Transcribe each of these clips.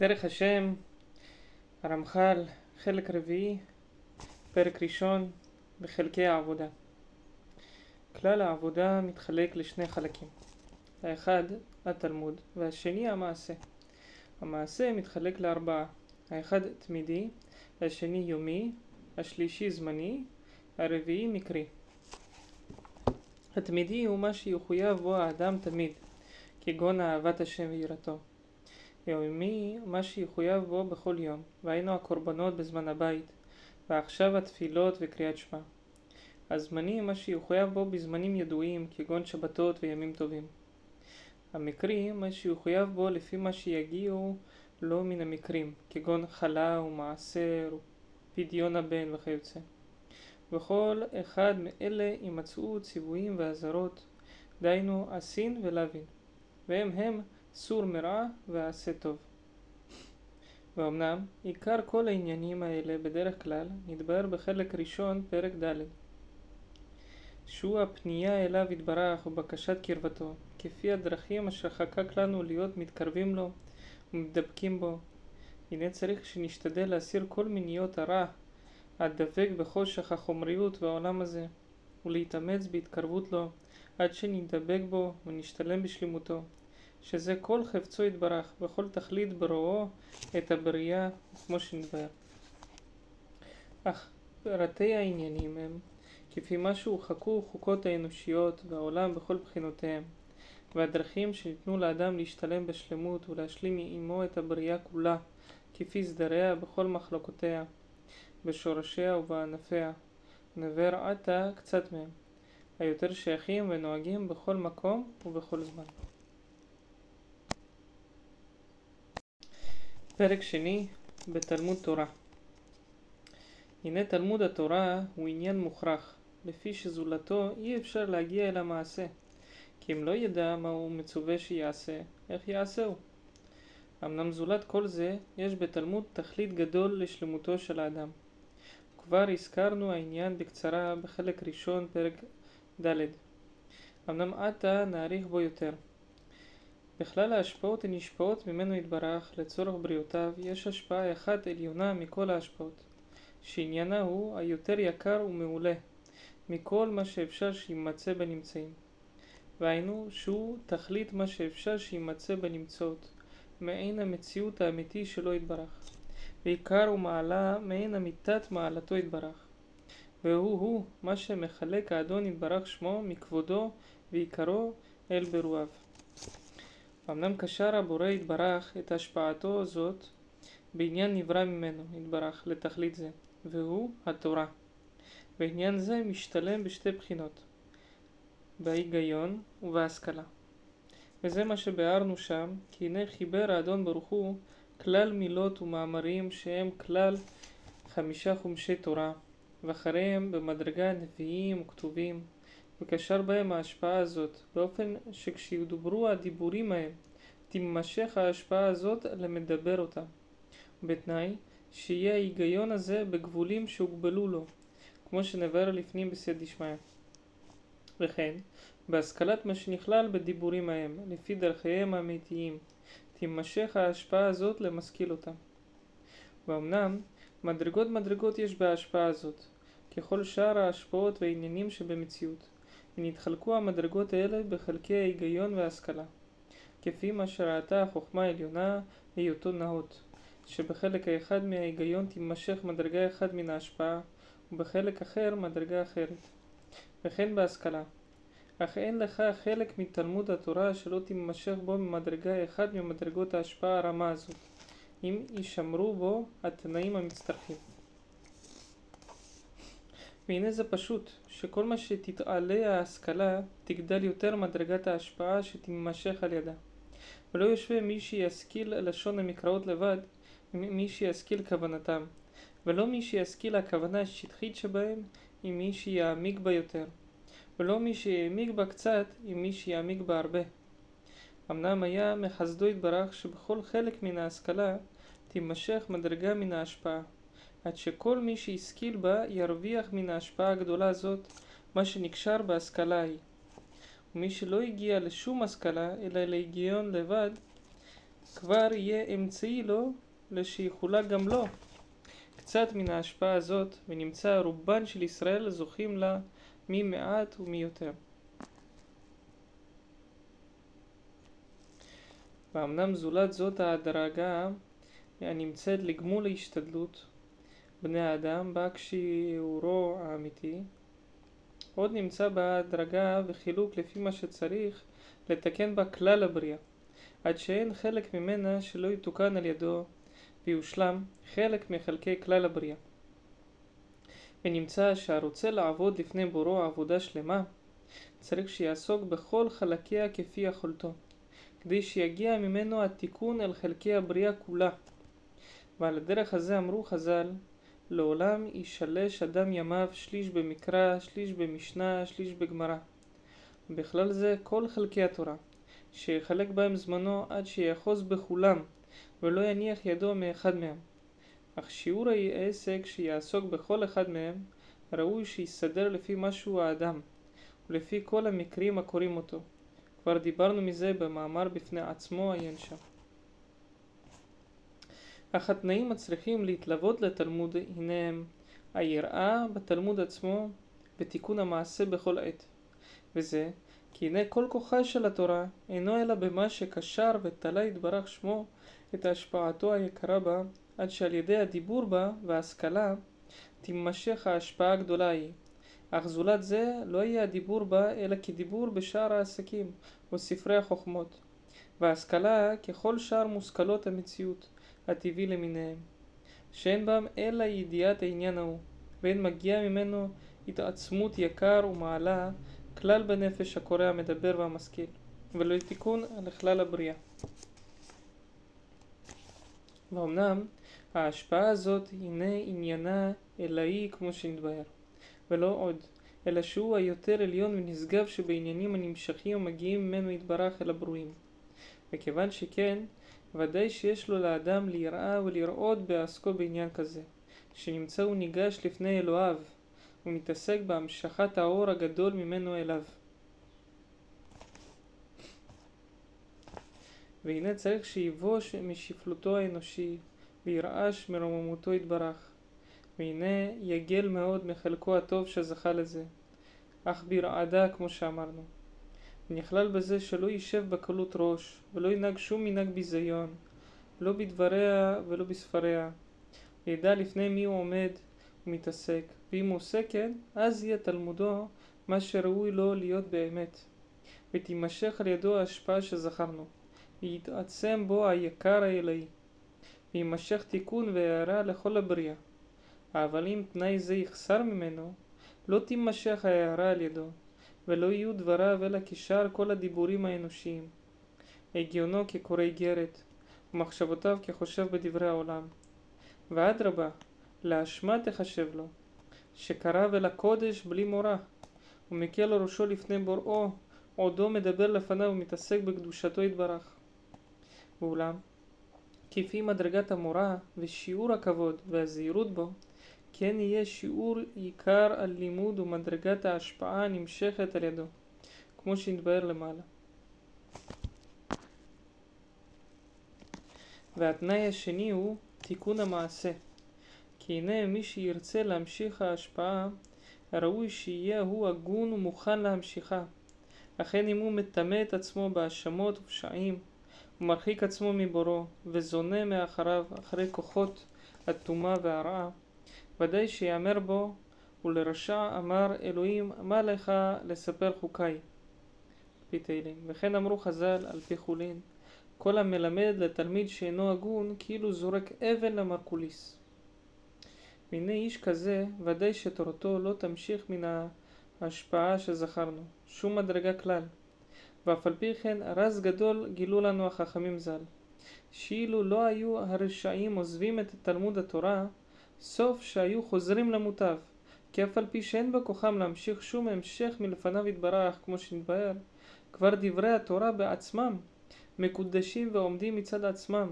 דרך השם, הרמח"ל, חלק רביעי, פרק ראשון בחלקי העבודה. כלל העבודה מתחלק לשני חלקים. האחד, התלמוד, והשני, המעשה. המעשה מתחלק לארבעה. האחד תמידי, השני יומי, השלישי זמני, הרביעי מקרי. התמידי הוא מה שיחויב בו האדם תמיד, כגון אהבת השם ויראתו. יומי מה שיחויב בו בכל יום, והיינו הקורבנות בזמן הבית, ועכשיו התפילות וקריאת שמע. הזמני מה שיחויב בו בזמנים ידועים, כגון שבתות וימים טובים. המקרי מה שיחויב בו לפי מה שיגיעו לו מן המקרים, כגון חלה ומעשר, פדיון הבן וכיוצא. וכל אחד מאלה יימצאו ציוויים ואזהרות, דהיינו עשין ולוין, והם הם סור מרע ועשה טוב. ואומנם עיקר כל העניינים האלה בדרך כלל נתבהר בחלק ראשון פרק ד' שהוא הפנייה אליו יתברך ובקשת קרבתו, כפי הדרכים אשר חקק לנו להיות מתקרבים לו ומדבקים בו. הנה צריך שנשתדל להסיר כל מיניות הרע הדבק בחושך החומריות והעולם הזה, ולהתאמץ בהתקרבות לו, עד שנדבק בו ונשתלם בשלמותו, שזה כל חפצו יתברך, וכל תכלית ברואו את הבריאה, כמו שנתבהר. אך פרטי העניינים הם, כפי מה שהורחקו חוקות האנושיות והעולם בכל בחינותיהם, והדרכים שניתנו לאדם להשתלם בשלמות ולהשלים עמו את הבריאה כולה, כפי סדריה בכל מחלוקותיה. בשורשיה ובענפיה, נבר עתה קצת מהם, היותר שייכים ונוהגים בכל מקום ובכל זמן. פרק שני בתלמוד תורה הנה תלמוד התורה הוא עניין מוכרח, לפי שזולתו אי אפשר להגיע אל המעשה, כי אם לא ידע מה הוא מצווה שיעשה, איך יעשהו? אמנם זולת כל זה, יש בתלמוד תכלית גדול לשלמותו של האדם. כבר הזכרנו העניין בקצרה בחלק ראשון פרק ד', אמנם עתה נאריך בו יותר. בכלל ההשפעות הנשפעות ממנו יתברך לצורך בריאותיו יש השפעה אחת עליונה מכל ההשפעות, שעניינה הוא היותר יקר ומעולה מכל מה שאפשר שימצא בנמצאים. והיינו שהוא תכלית מה שאפשר שימצא בנמצאות, מעין המציאות האמיתי שלו יתברך. ועיקר ומעלה מעין אמיתת מעלתו יתברך. והוא הוא מה שמחלק האדון יתברך שמו מכבודו ועיקרו אל ברואיו. אמנם קשר הבורא יתברך את השפעתו זאת בעניין נברא ממנו יתברך לתכלית זה, והוא התורה. ועניין זה משתלם בשתי בחינות, בהיגיון ובהשכלה. וזה מה שביארנו שם, כי הנה חיבר האדון ברוך הוא כלל מילות ומאמרים שהם כלל חמישה חומשי תורה, ואחריהם במדרגה נביאים וכתובים, וקשר בהם ההשפעה הזאת, באופן שכשידוברו הדיבורים ההם, תימשך ההשפעה הזאת למדבר אותם, בתנאי שיהיה ההיגיון הזה בגבולים שהוגבלו לו, כמו שנבהר לפנים בסייעתא דשמיא. וכן, בהשכלת מה שנכלל בדיבורים ההם, לפי דרכיהם האמיתיים, תימשך ההשפעה הזאת למשכיל אותם. ואומנם, מדרגות מדרגות יש בהשפעה הזאת, ככל שאר ההשפעות והעניינים שבמציאות, ונתחלקו המדרגות האלה בחלקי ההיגיון וההשכלה, כפי מה שראתה החוכמה העליונה היותו נאות, שבחלק האחד מההיגיון תימשך מדרגה אחת מן ההשפעה, ובחלק אחר מדרגה אחרת. וכן בהשכלה. אך אין לך חלק מתלמוד התורה שלא תימשך בו ממדרגה אחת ממדרגות ההשפעה הרמה הזאת, אם יישמרו בו התנאים המצטרפים. והנה זה פשוט, שכל מה שתתעלה ההשכלה, תגדל יותר מדרגת ההשפעה שתימשך על ידה. ולא יושווה מי שישכיל לשון המקראות לבד, מי שישכיל כוונתם, ולא מי שישכיל הכוונה השטחית שבהם, עם מי שיעמיק בה יותר. ולא מי שהעמיק בה קצת עם מי שיעמיק בה הרבה. אמנם היה מחסדו יתברך שבכל חלק מן ההשכלה תימשך מדרגה מן ההשפעה, עד שכל מי שהשכיל בה ירוויח מן ההשפעה הגדולה הזאת מה שנקשר בהשכלה ההיא. ומי שלא הגיע לשום השכלה אלא להיגיון לבד, כבר יהיה אמצעי לו לשיחולה גם לו קצת מן ההשפעה הזאת, ונמצא רובן של ישראל זוכים לה מי מעט ומי יותר. ואמנם זולת זאת ההדרגה הנמצאת לגמול ההשתדלות בני האדם בה כשיעורו האמיתי עוד נמצא בהדרגה וחילוק לפי מה שצריך לתקן בה כלל הבריאה עד שאין חלק ממנה שלא יתוקן על ידו ויושלם חלק מחלקי כלל הבריאה. ונמצא שהרוצה לעבוד לפני בורו עבודה שלמה צריך שיעסוק בכל חלקיה כפי יכולתו כדי שיגיע ממנו התיקון אל חלקי הבריאה כולה. ועל הדרך הזה אמרו חז"ל לעולם ישלש אדם ימיו שליש במקרא, שליש במשנה, שליש בגמרא. בכלל זה כל חלקי התורה, שיחלק בהם זמנו עד שיאחוז בכולם, ולא יניח ידו מאחד מהם. אך שיעור העסק שיעסוק בכל אחד מהם, ראוי שיסדר לפי משהו האדם, ולפי כל המקרים הקוראים אותו. כבר דיברנו מזה במאמר בפני עצמו עיין שם. אך התנאים הצריכים להתלוות לתלמוד הנה הם היראה בתלמוד עצמו ותיקון המעשה בכל עת. וזה כי הנה כל כוחה של התורה אינו אלא במה שקשר ותלה יתברך שמו את השפעתו היקרה בה עד שעל ידי הדיבור בה וההשכלה תימשך ההשפעה הגדולה ההיא. אך זולת זה לא יהיה הדיבור בה אלא כדיבור בשאר העסקים וספרי החוכמות וההשכלה ככל שאר מושכלות המציאות הטבעי למיניהם, שאין בם אלא ידיעת העניין ההוא, ואין מגיע ממנו התעצמות יקר ומעלה כלל בנפש הקורא המדבר והמשכיל, ולא לתיקון לכלל הבריאה. ואומנם ההשפעה הזאת הנה עניינה אלאי כמו שנתבהר, ולא עוד, אלא שהוא היותר עליון ונשגב שבעניינים הנמשכים ומגיעים ממנו יתברך אל הברואים. וכיוון שכן, ודאי שיש לו לאדם ליראה ולראות בעסקו בעניין כזה, שנמצא הוא ניגש לפני אלוהיו, ומתעסק בהמשכת האור הגדול ממנו אליו. והנה צריך שיבוש משפלותו האנושי, וירעש מרוממותו יתברך. והנה יגל מאוד מחלקו הטוב שזכה לזה, אך ברעדה כמו שאמרנו. ונכלל בזה שלא יישב בקלות ראש, ולא ינהג שום מנהג ביזיון, לא בדבריה ולא בספריה. וידע לפני מי הוא עומד ומתעסק, ואם הוא עושה כן, אז יהיה תלמודו מה שראוי לו להיות באמת. ותימשך על ידו ההשפעה שזכרנו, ויתעצם בו היקר האלוהי, ויימשך תיקון והערה לכל הבריאה. אבל אם תנאי זה יחסר ממנו, לא תימשך ההערה על ידו, ולא יהיו דבריו אלא כשאר כל הדיבורים האנושיים. הגיונו כקורא איגרת, ומחשבותיו כחושב בדברי העולם. ואדרבה, לאשמה תחשב לו, שקרב אל הקודש בלי מורא, ומקל ראשו לפני בוראו, עודו מדבר לפניו ומתעסק בקדושתו יתברך. ואולם, כפי מדרגת המורא ושיעור הכבוד והזהירות בו, כן יהיה שיעור עיקר על לימוד ומדרגת ההשפעה הנמשכת על ידו, כמו שהתבהר למעלה. והתנאי השני הוא תיקון המעשה. כי הנה מי שירצה להמשיך ההשפעה, ראוי שיהיה הוא הגון ומוכן להמשיכה. אכן אם הוא מטמא את עצמו בהאשמות ופשעים, ומרחיק עצמו מבורו, וזונה מאחריו אחרי כוחות הטומאה והרעה, ודאי שיאמר בו, ולרשע אמר אלוהים, מה לך לספר חוקיי? פי תהילים. וכן אמרו חז"ל על פי חולין, כל המלמד לתלמיד שאינו הגון, כאילו זורק אבן למרקוליס. והנה איש כזה, ודאי שתורתו לא תמשיך מן ההשפעה שזכרנו, שום מדרגה כלל. ואף על פי כן רז גדול גילו לנו החכמים ז"ל, שאילו לא היו הרשעים עוזבים את תלמוד התורה, סוף שהיו חוזרים למוטב, כי אף על פי שאין בכוחם להמשיך שום המשך מלפניו יתברך, כמו שנתבהר, כבר דברי התורה בעצמם מקודשים ועומדים מצד עצמם,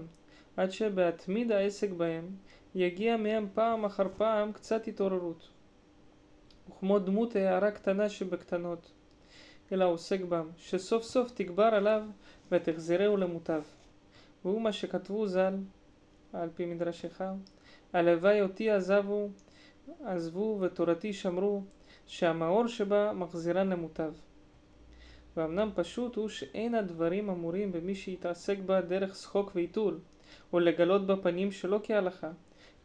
עד שבהתמיד העסק בהם, יגיע מהם פעם אחר פעם קצת התעוררות. וכמו דמות הערה קטנה שבקטנות, אלא עוסק בם, שסוף סוף תגבר עליו ותחזרהו למוטב. והוא מה שכתבו ז"ל, על פי מדרשך, הלוואי אותי עזבו, עזבו ותורתי שמרו, שהמאור שבה מחזירן למוטב. ואמנם פשוט הוא שאין הדברים אמורים במי שיתעסק בה דרך שחוק ועיתול, או לגלות בה פנים שלא כהלכה,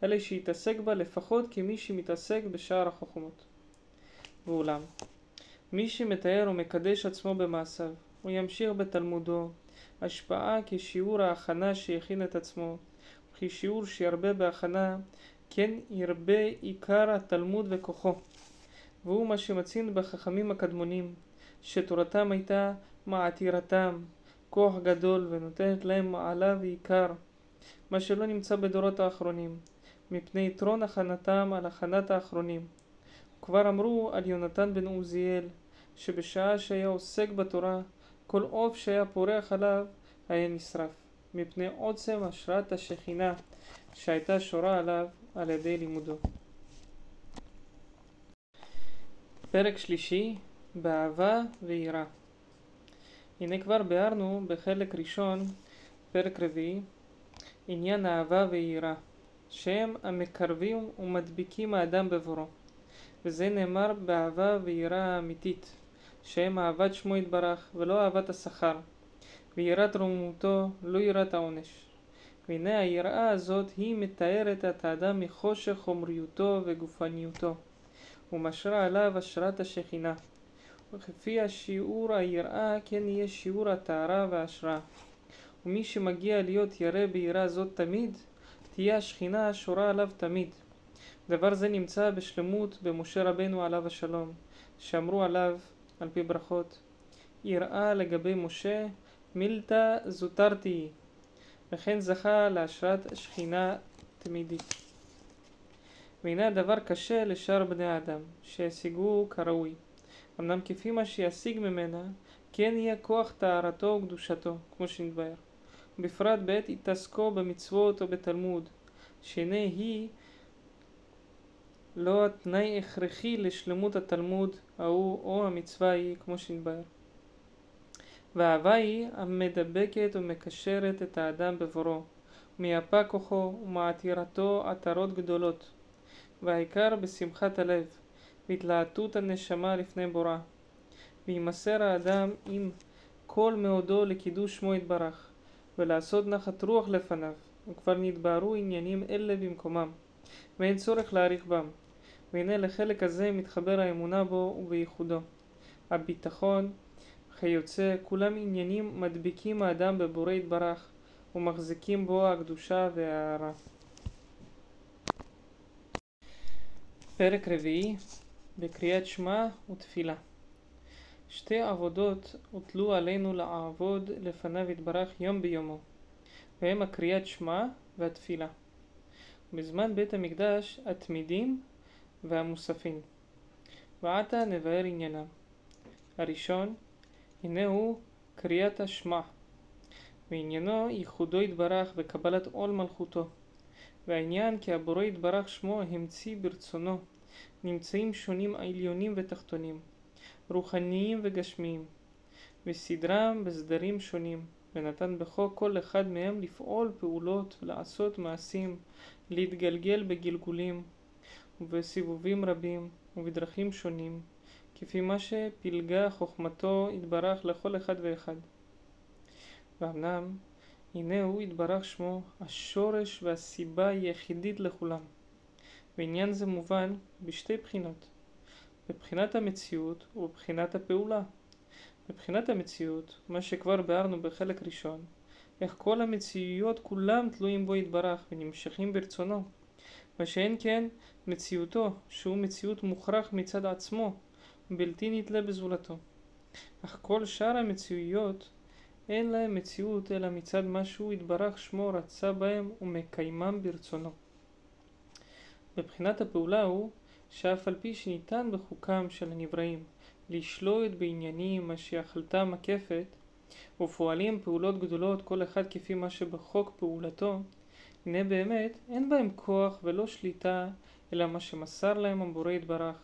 אלא שיתעסק בה לפחות כמי שמתעסק בשאר החוכמות. ואולם, מי שמתאר ומקדש עצמו במעשיו, הוא ימשיך בתלמודו, השפעה כשיעור ההכנה שהכין את עצמו, וכשיעור שירבה בהכנה, כן ירבה עיקר התלמוד וכוחו. והוא מה שמציין בחכמים הקדמונים, שתורתם הייתה מעתירתם, כוח גדול ונותנת להם מעלה ועיקר, מה שלא נמצא בדורות האחרונים, מפני יתרון הכנתם על הכנת האחרונים. כבר אמרו על יונתן בן עוזיאל, שבשעה שהיה עוסק בתורה, כל עוף שהיה פורח עליו היה נשרף, מפני עוצם השראת השכינה שהייתה שורה עליו על ידי לימודו. פרק שלישי באהבה ויראה. הנה כבר ביארנו בחלק ראשון, פרק רביעי, עניין אהבה ויראה, שהם המקרבים ומדביקים האדם בבורו, וזה נאמר באהבה ויראה האמיתית, שהם אהבת שמו יתברך ולא אהבת השכר, ויראת רוממותו לא יראת העונש. והנה היראה הזאת היא מתארת את האדם מחושך חומריותו וגופניותו, ומשרה עליו השראת השכינה. וכפי השיעור היראה כן יהיה שיעור הטהרה וההשראה. ומי שמגיע להיות ירא ביראה זאת תמיד, תהיה השכינה השורה עליו תמיד. דבר זה נמצא בשלמות במשה רבנו עליו השלום, שאמרו עליו, על פי ברכות, יראה לגבי משה, מילתא זוטרתי, וכן זכה להשראת שכינה תמידית. והנה הדבר קשה לשאר בני האדם, שישיגו כראוי. אמנם כפי מה שישיג ממנה, כן יהיה כוח טהרתו וקדושתו, כמו שנתבהר. בפרט בעת התעסקו במצוות או בתלמוד, שהנה היא לא התנאי הכרחי לשלמות התלמוד ההוא או המצווה היא, כמו שנתבהר. והאהבה היא המדבקת ומקשרת את האדם בבורו, מייפה כוחו ומעתירתו עטרות גדולות, והעיקר בשמחת הלב, והתלהטות הנשמה לפני בורא. וימסר האדם עם כל מאודו לקידוש שמו יתברך, ולעשות נחת רוח לפניו, וכבר נתבהרו עניינים אלה במקומם, ואין צורך להאריך בם. והנה לחלק הזה מתחבר האמונה בו ובייחודו. הביטחון, כיוצא, כולם עניינים מדביקים האדם בבורא יתברך, ומחזיקים בו הקדושה וההערה. פרק רביעי בקריאת שמע ותפילה שתי עבודות הוטלו עלינו לעבוד לפניו יתברך יום ביומו, והם הקריאת שמע והתפילה. בזמן בית המקדש התמידים והמוספים. ועתה נבהר עניינם. הראשון, הנה הוא קריאת השמע, ועניינו ייחודו יתברך וקבלת עול מלכותו. והעניין כי הבורא יתברך שמו המציא ברצונו. נמצאים שונים עליונים ותחתונים, רוחניים וגשמיים, וסדרם בסדרים שונים, ונתן בחוק כל אחד מהם לפעול פעולות ולעשות מעשים, להתגלגל בגלגולים ובסיבובים רבים ובדרכים שונים, כפי מה שפילגה חוכמתו יתברך לכל אחד ואחד. ואמנם, הנה הוא יתברך שמו השורש והסיבה היחידית לכולם. ועניין זה מובן בשתי בחינות, בבחינת המציאות ובבחינת הפעולה. מבחינת המציאות, מה שכבר ביארנו בחלק ראשון, איך כל המציאויות כולם תלויים בו יתברך ונמשכים ברצונו, מה שאין כן מציאותו, שהוא מציאות מוכרח מצד עצמו, בלתי נתלה בזולתו. אך כל שאר המציאויות אין להם מציאות אלא מצד מה שהוא יתברך שמו רצה בהם ומקיימם ברצונו. מבחינת הפעולה הוא שאף על פי שניתן בחוקם של הנבראים לשלוט בעניינים מה שיכלתה מקפת ופועלים פעולות גדולות כל אחד כפי מה שבחוק פעולתו הנה באמת אין בהם כוח ולא שליטה אלא מה שמסר להם הבורא יתברך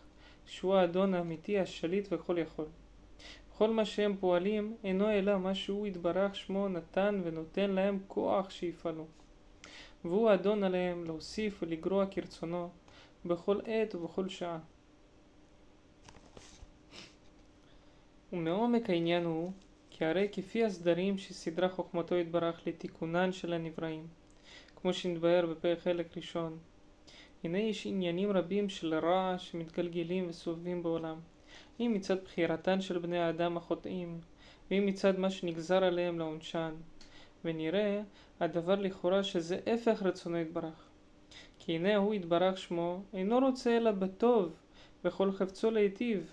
שהוא האדון האמיתי השליט וכל יכול. וכל מה שהם פועלים אינו אלא מה שהוא יתברך שמו נתן ונותן להם כוח שיפעלו. והוא אדון עליהם להוסיף ולגרוע כרצונו בכל עת ובכל שעה. ומעומק העניין הוא כי הרי כפי הסדרים שסדרה חוכמתו יתברך לתיקונן של הנבראים, כמו שנתבהר בפרק חלק ראשון, הנה יש עניינים רבים של רע שמתגלגלים וסובבים בעולם, אם מצד בחירתן של בני האדם החוטאים, ואם מצד מה שנגזר עליהם לעונשן, ונראה הדבר לכאורה שזה הפך רצונו יתברך. כי הנה הוא יתברך שמו, אינו רוצה אלא בטוב, וכל חפצו להיטיב.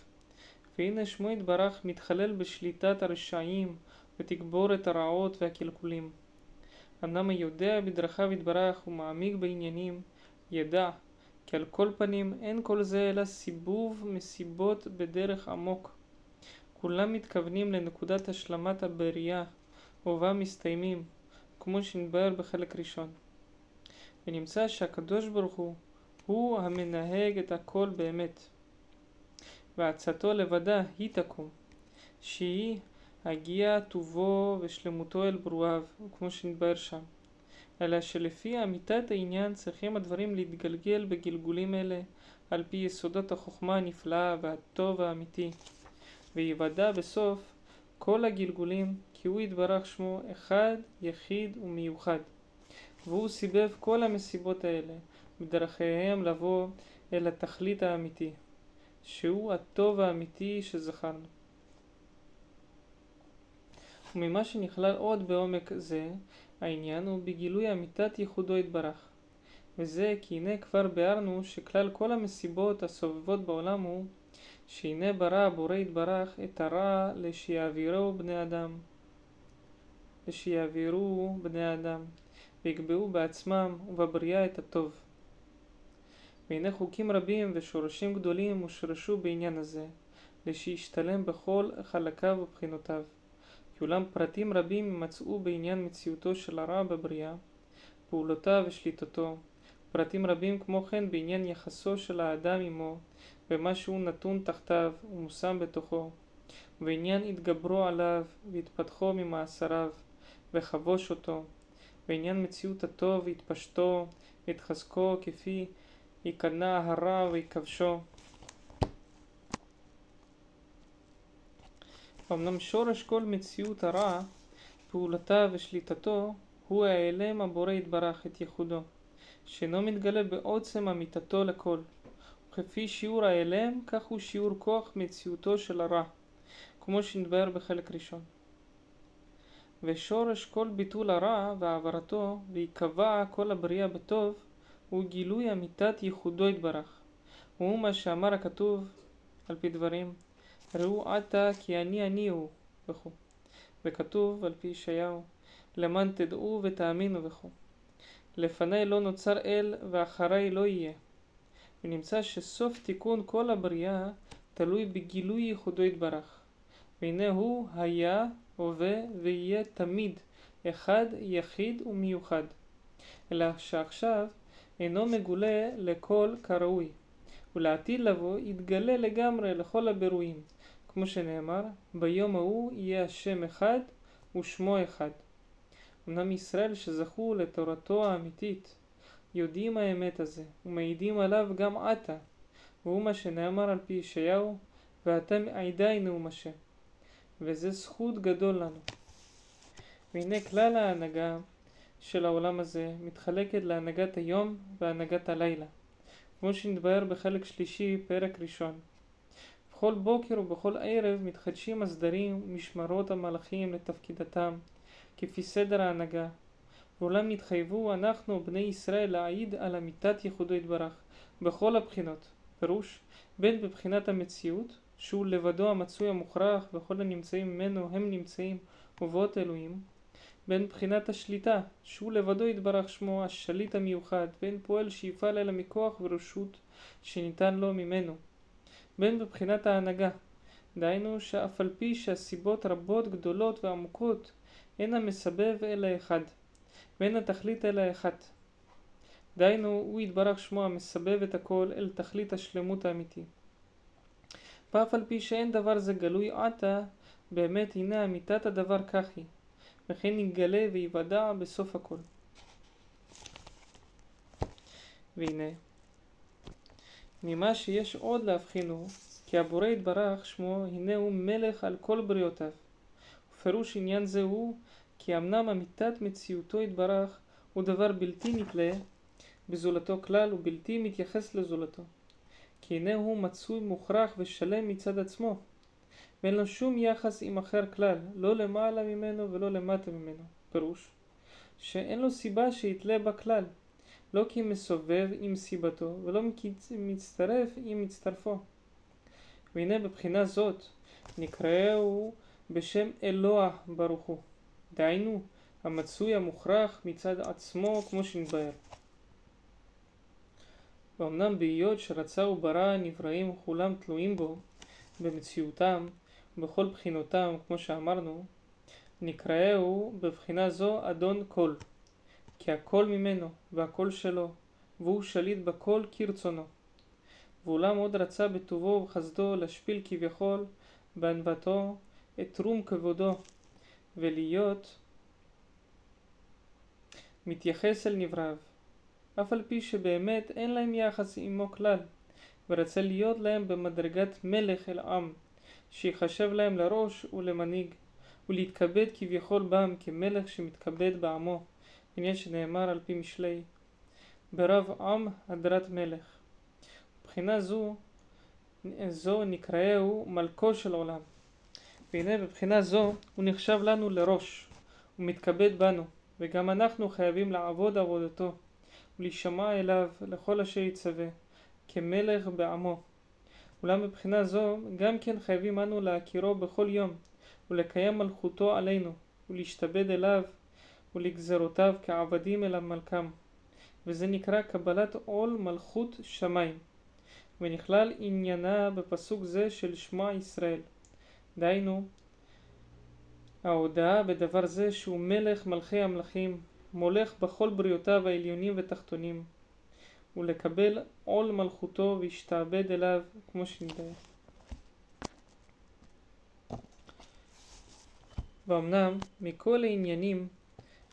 והנה שמו יתברך מתחלל בשליטת הרשעים, ותגבור את הרעות והקלקולים. אמנם היודע בדרכיו יתברך ומעמיק בעניינים, ידע כי על כל פנים אין כל זה אלא סיבוב מסיבות בדרך עמוק. כולם מתכוונים לנקודת השלמת הבריאה, ובה מסתיימים, כמו שנתבהר בחלק ראשון. ונמצא שהקדוש ברוך הוא הוא המנהג את הכל באמת. ועצתו לבדה היא תקום, שהיא הגיע טובו ושלמותו אל ברואיו, כמו שנתבהר שם. אלא שלפי אמיתת העניין צריכים הדברים להתגלגל בגלגולים אלה על פי יסודות החוכמה הנפלאה והטוב האמיתי, ויוודע בסוף כל הגלגולים כי הוא יתברך שמו אחד, יחיד ומיוחד. והוא סיבב כל המסיבות האלה בדרכיהם לבוא אל התכלית האמיתי, שהוא הטוב האמיתי שזכרנו. וממה שנכלל עוד בעומק זה, העניין הוא בגילוי אמיתת ייחודו יתברך. וזה כי הנה כבר ביארנו שכלל כל המסיבות הסובבות בעולם הוא שהנה ברא הבורא יתברך את הרע לשיעבירו בני אדם. לשיעבירו בני אדם, ויקבעו בעצמם ובבריאה את הטוב. והנה חוקים רבים ושורשים גדולים הושרשו בעניין הזה, לשישתלם בכל חלקיו ובחינותיו. כי אולם פרטים רבים יימצאו בעניין מציאותו של הרע בבריאה, פעולותיו ושליטתו, פרטים רבים כמו כן בעניין יחסו של האדם עמו, ומה שהוא נתון תחתיו ומושם בתוכו, ובעניין התגברו עליו והתפתחו ממאסריו, וכבוש אותו, בעניין מציאות הטוב והתפשטו והתחזקו כפי ייכנע הרע ויכבשו. אמנם שורש כל מציאות הרע, פעולתה ושליטתו, הוא ההיעלם הבורא יתברך את ייחודו, שאינו מתגלה בעוצם אמיתתו לכל. וכפי שיעור ההיעלם, כך הוא שיעור כוח מציאותו של הרע, כמו שנתבהר בחלק ראשון. ושורש כל ביטול הרע והעברתו, ויקבע כל הבריאה בטוב, הוא גילוי אמיתת ייחודו יתברך. והוא מה שאמר הכתוב על פי דברים ראו עתה כי אני אני הוא וכו'. וכתוב על פי ישעיהו למען תדעו ותאמינו וכו'. לפניי לא נוצר אל ואחריי לא יהיה. ונמצא שסוף תיקון כל הבריאה תלוי בגילוי ייחודו יתברך. והנה הוא היה, הווה ויהיה תמיד אחד, יחיד ומיוחד. אלא שעכשיו אינו מגולה לכל כראוי, ולעתיד לבוא יתגלה לגמרי לכל הבירואים, כמו שנאמר, ביום ההוא יהיה השם אחד ושמו אחד. אמנם ישראל שזכו לתורתו האמיתית, יודעים האמת הזה, ומעידים עליו גם עתה, והוא מה שנאמר על פי ישעיהו, ואתם עדינו משה. וזה זכות גדול לנו. והנה כלל ההנהגה של העולם הזה מתחלקת להנהגת היום והנהגת הלילה, כמו שנתבהר בחלק שלישי, פרק ראשון. בכל בוקר ובכל ערב מתחדשים הסדרים ומשמרות המלאכים לתפקידתם, כפי סדר ההנהגה. ואולם נתחייבו אנחנו, בני ישראל, להעיד על אמיתת ייחודו יתברך, בכל הבחינות. פירוש, בין בבחינת המציאות, שהוא לבדו המצוי המוכרח, וכל הנמצאים ממנו הם נמצאים, ובאות אלוהים, בין בחינת השליטה, שהוא לבדו יתברך שמו השליט המיוחד, ואין פועל שיפעל אלא מכוח ורשות שניתן לו ממנו. בין בבחינת ההנהגה, דהיינו שאף על פי שהסיבות רבות גדולות ועמוקות, אין המסבב אלא אחד, ואין התכלית אלא אחת. דהיינו, הוא יתברך שמו המסבב את הכל אל תכלית השלמות האמיתי. ואף על פי שאין דבר זה גלוי עתה, באמת הנה אמיתת הדבר כך היא, וכן יגלה ויוודע בסוף הכל. והנה, ממה שיש עוד להבחין הוא, כי הבורא יתברך שמו הנה הוא מלך על כל בריאותיו. ופירוש עניין זה הוא, כי אמנם אמיתת מציאותו יתברך הוא דבר בלתי נתלה בזולתו כלל ובלתי מתייחס לזולתו. כי הנה הוא מצוי מוכרח ושלם מצד עצמו, ואין לו שום יחס עם אחר כלל, לא למעלה ממנו ולא למטה ממנו. פירוש, שאין לו סיבה שיתלה בה כלל, לא כי מסובב עם סיבתו, ולא כי מצטרף עם מצטרפו. והנה בבחינה זאת נקראהו בשם אלוה ברוך הוא, דהיינו המצוי המוכרח מצד עצמו כמו שנתבהר. ואומנם בהיות שרצה וברא הנבראים וכולם תלויים בו במציאותם ובכל בחינותם כמו שאמרנו נקראהו בבחינה זו אדון כל כי הכל ממנו והכל שלו והוא שליט בכל כרצונו. ואולם עוד רצה בטובו ובחסדו להשפיל כביכול בענוותו את תרום כבודו ולהיות מתייחס אל נבריו אף על פי שבאמת אין להם יחס עמו כלל, ורצה להיות להם במדרגת מלך אל עם, שיחשב להם לראש ולמנהיג, ולהתכבד כביכול בם כמלך שמתכבד בעמו, עניין שנאמר על פי משלי, ברב עם הדרת מלך. מבחינה זו, זו נקראהו מלכו של עולם. והנה בבחינה זו הוא נחשב לנו לראש, הוא מתכבד בנו, וגם אנחנו חייבים לעבוד עבודתו. ולהישמע אליו לכל אשר יצווה, כמלך בעמו. אולם מבחינה זו, גם כן חייבים אנו להכירו בכל יום, ולקיים מלכותו עלינו, ולהשתבד אליו ולגזרותיו כעבדים אל המלכם. וזה נקרא קבלת עול מלכות שמיים. ונכלל עניינה בפסוק זה של שמע ישראל. דהיינו, ההודעה בדבר זה שהוא מלך מלכי המלכים, מולך בכל בריאותיו העליונים ותחתונים, ולקבל עול מלכותו והשתעבד אליו כמו שנדע. ואמנם מכל העניינים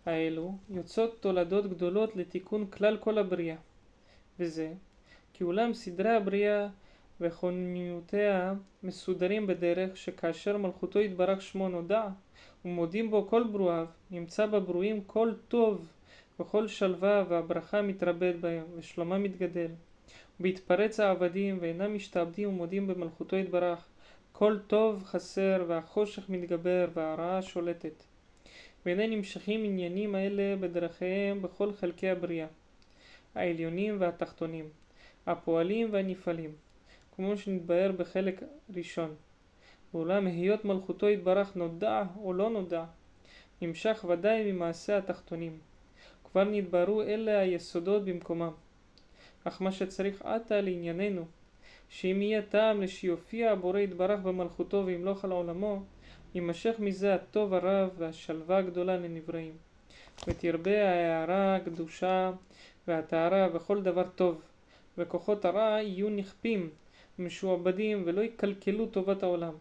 האלו יוצאות תולדות גדולות לתיקון כלל כל הבריאה, וזה כי אולם סדרי הבריאה וכוניותיה מסודרים בדרך שכאשר מלכותו יתברך שמו נודע ומודים בו כל ברואיו, נמצא בברואים כל טוב וכל שלווה והברכה מתרבית בהם ושלומם מתגדל. בהתפרץ העבדים ואינם משתעבדים ומודים במלכותו יתברך, כל טוב חסר והחושך מתגבר והרעה שולטת. והנה נמשכים עניינים האלה בדרכיהם בכל חלקי הבריאה, העליונים והתחתונים, הפועלים והנפעלים, כמו שנתבהר בחלק ראשון. ואולם היות מלכותו יתברך נודע או לא נודע, נמשך ודאי ממעשה התחתונים. כבר נתבררו אלה היסודות במקומם. אך מה שצריך עתה לענייננו, שאם יהיה טעם לשיופיע הבורא יתברך במלכותו וימלוך על עולמו, יימשך מזה הטוב הרב והשלווה הגדולה לנבראים. ותרבה ההערה, הקדושה והטהרה וכל דבר טוב, וכוחות הרע יהיו נכפים ומשועבדים ולא יקלקלו טובת העולם.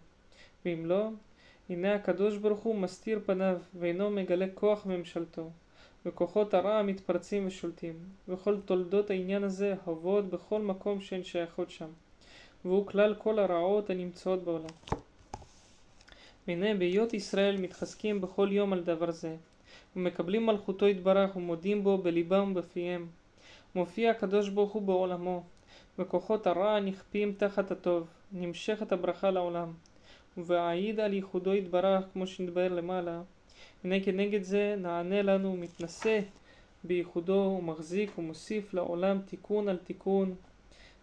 ואם לא, הנה הקדוש ברוך הוא מסתיר פניו ואינו מגלה כוח ממשלתו, וכוחות הרע מתפרצים ושולטים, וכל תולדות העניין הזה הובאות בכל מקום שהן שייכות שם, והוא כלל כל הרעות הנמצאות בעולם. והנה בהיות ישראל מתחזקים בכל יום על דבר זה, ומקבלים מלכותו יתברך ומודים בו בליבם ובפיהם, מופיע הקדוש ברוך הוא בעולמו, וכוחות הרע נכפים תחת הטוב, נמשכת הברכה לעולם. והעיד על ייחודו יתברך כמו שנתבהר למעלה הנה כנגד זה נענה לנו ומתנשא בייחודו ומחזיק ומוסיף לעולם תיקון על תיקון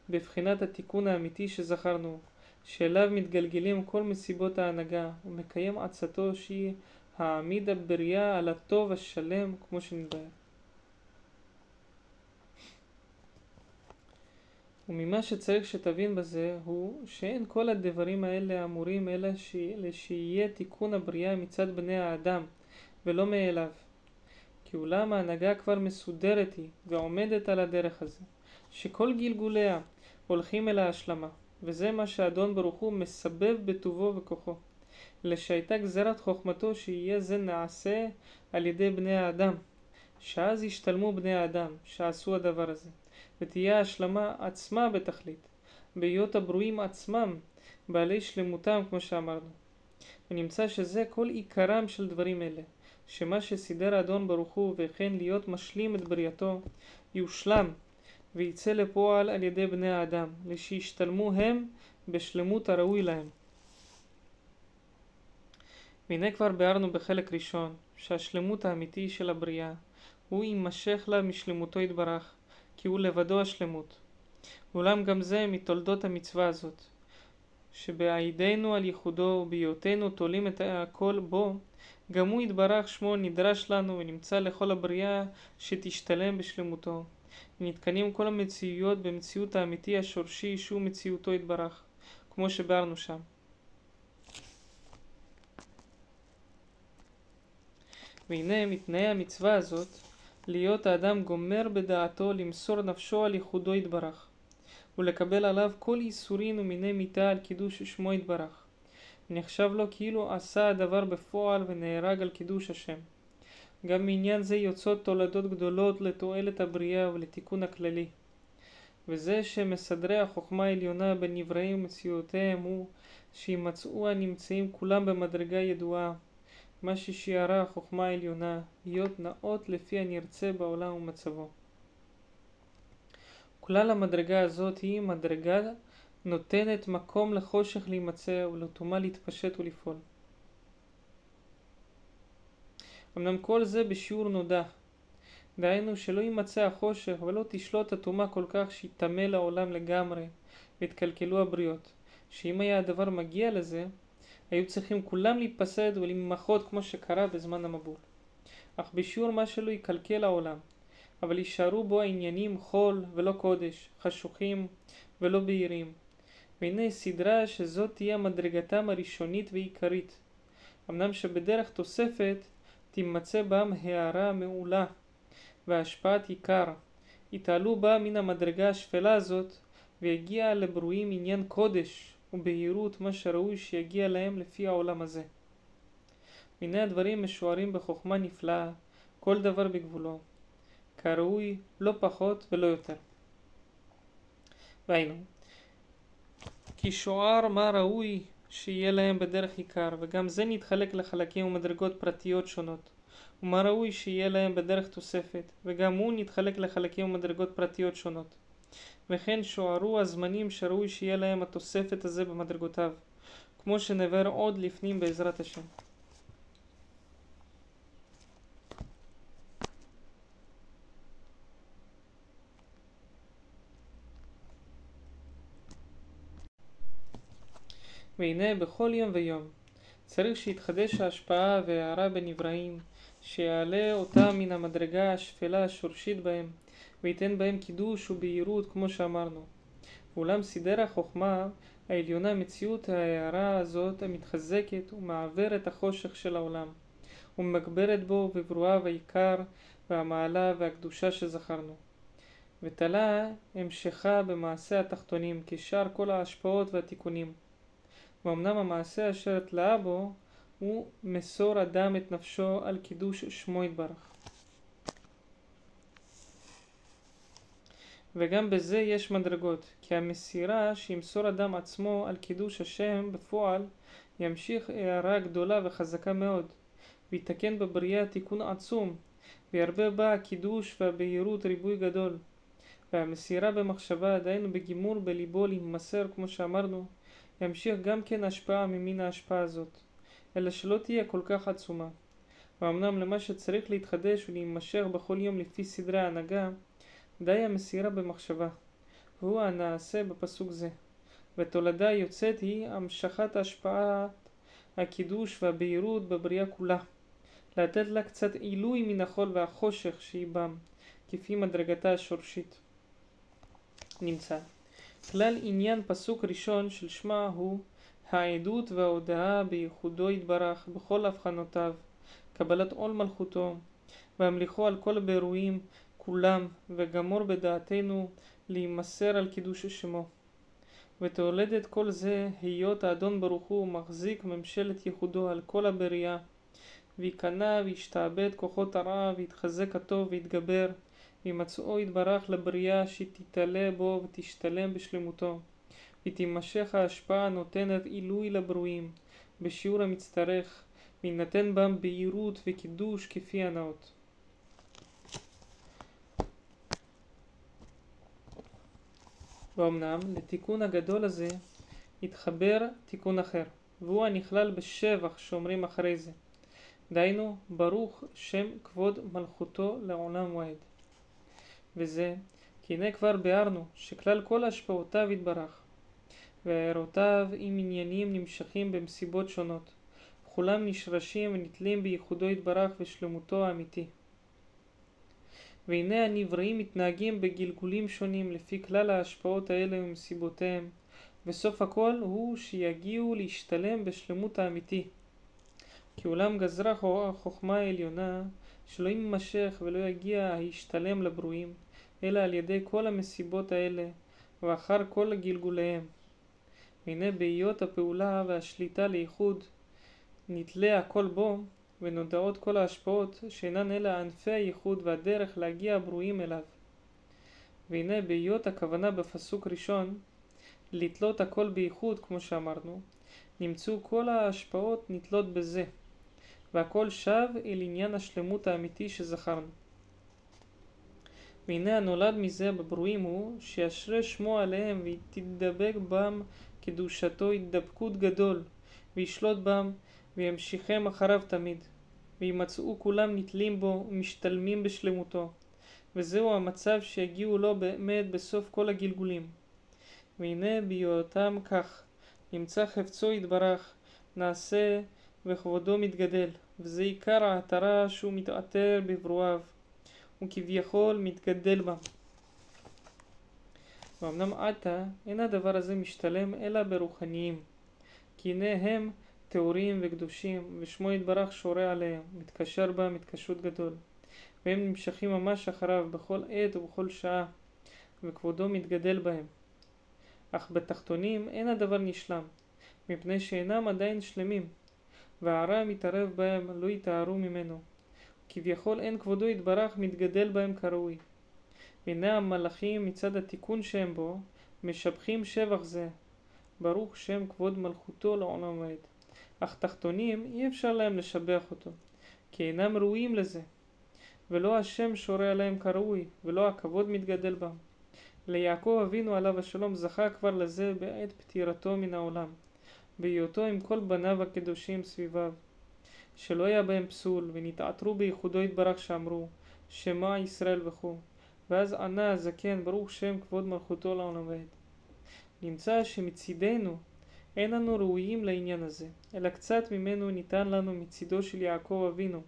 בבחינת התיקון האמיתי שזכרנו שאליו מתגלגלים כל מסיבות ההנהגה ומקיים עצתו שהיא העמיד הבריאה על הטוב השלם כמו שנתבהר וממה שצריך שתבין בזה הוא שאין כל הדברים האלה אמורים אלא שיהיה תיקון הבריאה מצד בני האדם ולא מאליו. כי אולם ההנהגה כבר מסודרת היא ועומדת על הדרך הזה, שכל גלגוליה הולכים אל ההשלמה, וזה מה שאדון ברוך הוא מסבב בטובו וכוחו. אלא שהייתה גזירת חוכמתו שיהיה זה נעשה על ידי בני האדם, שאז ישתלמו בני האדם שעשו הדבר הזה, ותהיה השלמה עצמה בתכלית, בהיות הברואים עצמם בעלי שלמותם כמו שאמרנו. ונמצא שזה כל עיקרם של דברים אלה, שמה שסידר האדון ברוך הוא וכן להיות משלים את בריאתו, יושלם ויצא לפועל על ידי בני האדם, לשישתלמו הם בשלמות הראוי להם. והנה כבר ביארנו בחלק ראשון, שהשלמות האמיתי של הבריאה הוא יימשך לה משלמותו יתברך, כי הוא לבדו השלמות. ואולם גם זה מתולדות המצווה הזאת, שבעידנו על ייחודו ובהיותנו תולים את הכל בו, גם הוא יתברך שמו נדרש לנו ונמצא לכל הבריאה שתשתלם בשלמותו. ונתקנים כל המציאויות במציאות האמיתי השורשי שהוא מציאותו יתברך, כמו שביארנו שם. והנה מתנאי המצווה הזאת להיות האדם גומר בדעתו למסור נפשו על ייחודו יתברך ולקבל עליו כל איסורין ומיני מיתה על קידוש שמו יתברך נחשב לו כאילו עשה הדבר בפועל ונהרג על קידוש השם. גם מעניין זה יוצאות תולדות גדולות לתועלת הבריאה ולתיקון הכללי. וזה שמסדרי החוכמה העליונה בנבראים ומציאותיהם הוא שימצאו הנמצאים כולם במדרגה ידועה מה ששיערה החוכמה העליונה, להיות נאות לפי הנרצה בעולם ומצבו. כלל המדרגה הזאת היא מדרגה נותנת מקום לחושך להימצא ולטומאה להתפשט ולפעול. אמנם כל זה בשיעור נודע, דהיינו שלא יימצא החושך ולא תשלוט הטומאה כל כך שיטמא לעולם לגמרי ויתקלקלו הבריות, שאם היה הדבר מגיע לזה, היו צריכים כולם להיפסד ולמחות כמו שקרה בזמן המבול. אך בשיעור מה שלא יקלקל העולם, אבל יישארו בו העניינים חול ולא קודש, חשוכים ולא בהירים. והנה סדרה שזאת תהיה מדרגתם הראשונית ועיקרית. אמנם שבדרך תוספת תימצא בם הערה מעולה והשפעת עיקר. יתעלו בה מן המדרגה השפלה הזאת ויגיע לברואים עניין קודש ובהירות מה שראוי שיגיע להם לפי העולם הזה. הנה הדברים משוערים בחוכמה נפלאה, כל דבר בגבולו, כראוי לא פחות ולא יותר. והיינו, כי שוער מה ראוי שיהיה להם בדרך עיקר, וגם זה נתחלק לחלקים ומדרגות פרטיות שונות. ומה ראוי שיהיה להם בדרך תוספת, וגם הוא נתחלק לחלקים ומדרגות פרטיות שונות. וכן שוערו הזמנים שראוי שיהיה להם התוספת הזה במדרגותיו, כמו שנבהר עוד לפנים בעזרת השם. והנה בכל יום ויום צריך שיתחדש ההשפעה וההערה בנבראים, שיעלה אותה מן המדרגה השפלה השורשית בהם, וייתן בהם קידוש ובהירות כמו שאמרנו. ואולם סידר החוכמה העליונה מציאות ההערה הזאת המתחזקת ומעברת החושך של העולם, ומגברת בו בברואיו העיקר והמעלה והקדושה שזכרנו. ותלה המשכה במעשה התחתונים כשאר כל ההשפעות והתיקונים. ואמנם המעשה אשר תלאה בו הוא מסור אדם את נפשו על קידוש שמו יתברך. וגם בזה יש מדרגות, כי המסירה שימסור אדם עצמו על קידוש השם בפועל ימשיך הערה גדולה וחזקה מאוד, ויתקן בבריאה תיקון עצום, וירבה בה הקידוש והבהירות ריבוי גדול. והמסירה במחשבה, דהיינו בגימור בליבו להימסר כמו שאמרנו, ימשיך גם כן השפעה ממין ההשפעה הזאת, אלא שלא תהיה כל כך עצומה. ואמנם למה שצריך להתחדש ולהימשך בכל יום לפי סדרי ההנהגה, די המסירה במחשבה, והוא הנעשה בפסוק זה. ותולדה יוצאת היא המשכת השפעת הקידוש והבהירות בבריאה כולה, לתת לה קצת עילוי מן החול והחושך שהיא בם, כפי מדרגתה השורשית. נמצא. כלל עניין פסוק ראשון של שמע הוא העדות וההודאה בייחודו יתברך בכל הבחנותיו, קבלת עול מלכותו, והמליכו על כל באירועים כולם, וגמור בדעתנו להימסר על קידוש שמו. ותולדת כל זה היות האדון ברוך הוא מחזיק ממשלת ייחודו על כל הבריאה וייכנע וישתעבד כוחות הרע ויתחזק הטוב ויתגבר וימצאו יתברך לבריאה שתתעלה בו ותשתלם בשלמותו ותימשך ההשפעה הנותנת עילוי לברואים בשיעור המצטרך ויינתן בם בהירות וקידוש כפי הנאות. ואומנם לתיקון הגדול הזה התחבר תיקון אחר, והוא הנכלל בשבח שאומרים אחרי זה. דהיינו, ברוך שם כבוד מלכותו לעולם ועד. וזה, כי הנה כבר ביארנו שכלל כל השפעותיו יתברך, והערותיו עם עניינים נמשכים במסיבות שונות, וכולם נשרשים ונתלים בייחודו יתברך ושלמותו האמיתי. והנה הנבראים מתנהגים בגלגולים שונים לפי כלל ההשפעות האלה ומסיבותיהם, וסוף הכל הוא שיגיעו להשתלם בשלמות האמיתי. כי אולם גזרה החוכמה העליונה שלא יימשך ולא יגיע ההשתלם לברואים, אלא על ידי כל המסיבות האלה, ואחר כל גלגוליהם. והנה בהיות הפעולה והשליטה לאיחוד, נתלה הכל בו, ונודעות כל ההשפעות שאינן אלא ענפי הייחוד והדרך להגיע הברואים אליו. והנה בהיות הכוונה בפסוק ראשון לתלות הכל בייחוד כמו שאמרנו, נמצאו כל ההשפעות נתלות בזה, והכל שב אל עניין השלמות האמיתי שזכרנו. והנה הנולד מזה בברואים הוא שישרה שמו עליהם ותדבק בם קדושתו התדבקות גדול וישלוט בם וימשיכם אחריו תמיד. וימצאו כולם נתלים בו ומשתלמים בשלמותו, וזהו המצב שיגיעו לו באמת בסוף כל הגלגולים. והנה בהיותם כך, נמצא חפצו יתברך, נעשה וכבודו מתגדל, וזה עיקר העטרה שהוא מתעטר בברואיו, וכביכול מתגדל בה. ואמנם עתה אין הדבר הזה משתלם אלא ברוחניים, כי הנה הם טהורים וקדושים, ושמו יתברך שורה עליהם, מתקשר בהם התקשרות גדול, והם נמשכים ממש אחריו בכל עת ובכל שעה, וכבודו מתגדל בהם. אך בתחתונים אין הדבר נשלם, מפני שאינם עדיין שלמים, והרע המתערב בהם לא יתארו ממנו. כביכול אין כבודו יתברך מתגדל בהם כראוי. והנה המלאכים מצד התיקון שהם בו, משבחים שבח זה. ברוך שם כבוד מלכותו לעולם ועד. אך תחתונים אי אפשר להם לשבח אותו, כי אינם ראויים לזה, ולא השם שורה עליהם כראוי, ולא הכבוד מתגדל בם. ליעקב אבינו עליו השלום זכה כבר לזה בעת פטירתו מן העולם, בהיותו עם כל בניו הקדושים סביביו, שלא היה בהם פסול, ונתעטרו בייחודו יתברך שאמרו, שמע ישראל וכו', ואז ענה הזקן ברוך שם כבוד מלכותו לעולם ועד. נמצא שמצידנו אין אנו ראויים לעניין הזה, אלא קצת ממנו ניתן לנו מצידו של יעקב אבינו,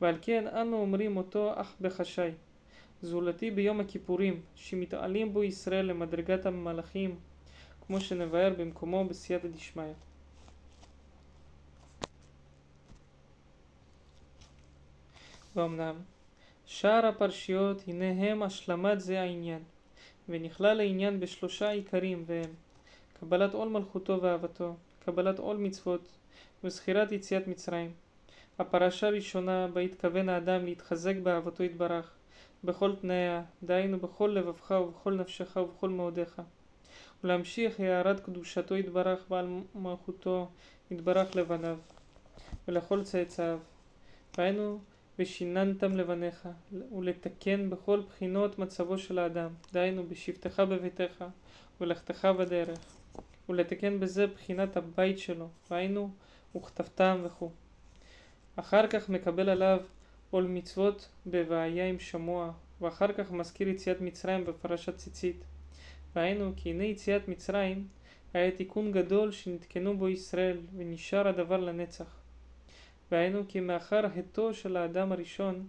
ועל כן אנו אומרים אותו אך בחשאי. זולתי ביום הכיפורים, שמתעלים בו ישראל למדרגת המלאכים, כמו שנבהר במקומו בסייעתא דשמיא. ואומנם, שאר הפרשיות הנה הם השלמת זה העניין, ונכלל העניין בשלושה עיקרים והם קבלת עול מלכותו ואהבתו, קבלת עול מצוות וזכירת יציאת מצרים. הפרשה הראשונה בה התכוון האדם להתחזק באהבתו יתברך, בכל תנאיה, דהיינו בכל לבבך ובכל נפשך ובכל מאודיך, ולהמשיך הערת קדושתו יתברך ועל מלכותו יתברך לבניו, ולכל צאצאיו. והיינו ושיננתם לבניך, ולתקן בכל בחינות מצבו של האדם, דהיינו בשבתך בביתך, ולכתך בדרך. ולתקן בזה בחינת הבית שלו, והיינו וכתבתם וכו'. אחר כך מקבל עליו עול מצוות בבעיה עם שמוע, ואחר כך מזכיר יציאת מצרים בפרשת ציצית. והיינו כי הנה יציאת מצרים היה תיקון גדול שנתקנו בו ישראל, ונשאר הדבר לנצח. והיינו כי מאחר התו של האדם הראשון,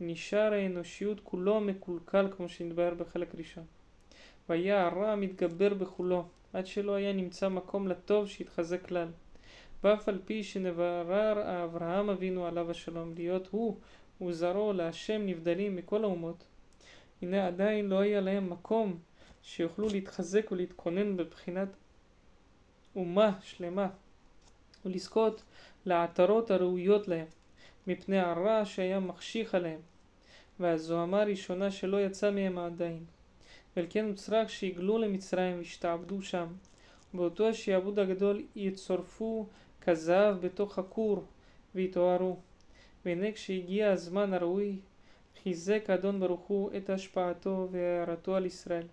נשאר האנושיות כולו מקולקל כמו שנתבהר בחלק ראשון. והיה הרע מתגבר בכולו, עד שלא היה נמצא מקום לטוב שיתחזק כלל. ואף על פי שנברר אברהם אבינו עליו השלום להיות הוא וזרעו להשם נבדלים מכל האומות, הנה עדיין לא היה להם מקום שיוכלו להתחזק ולהתכונן בבחינת אומה שלמה ולזכות לעטרות הראויות להם מפני הרע שהיה מחשיך עליהם. והזוהמה הראשונה שלא יצא מהם עדיין. ועל כן הוא צריך שיגלו למצרים וישתעבדו שם. באותו השעבוד הגדול יצורפו כזהב בתוך הכור ויתוארו. והנה כשהגיע הזמן הראוי חיזק האדון ברוך הוא את השפעתו והערתו על ישראל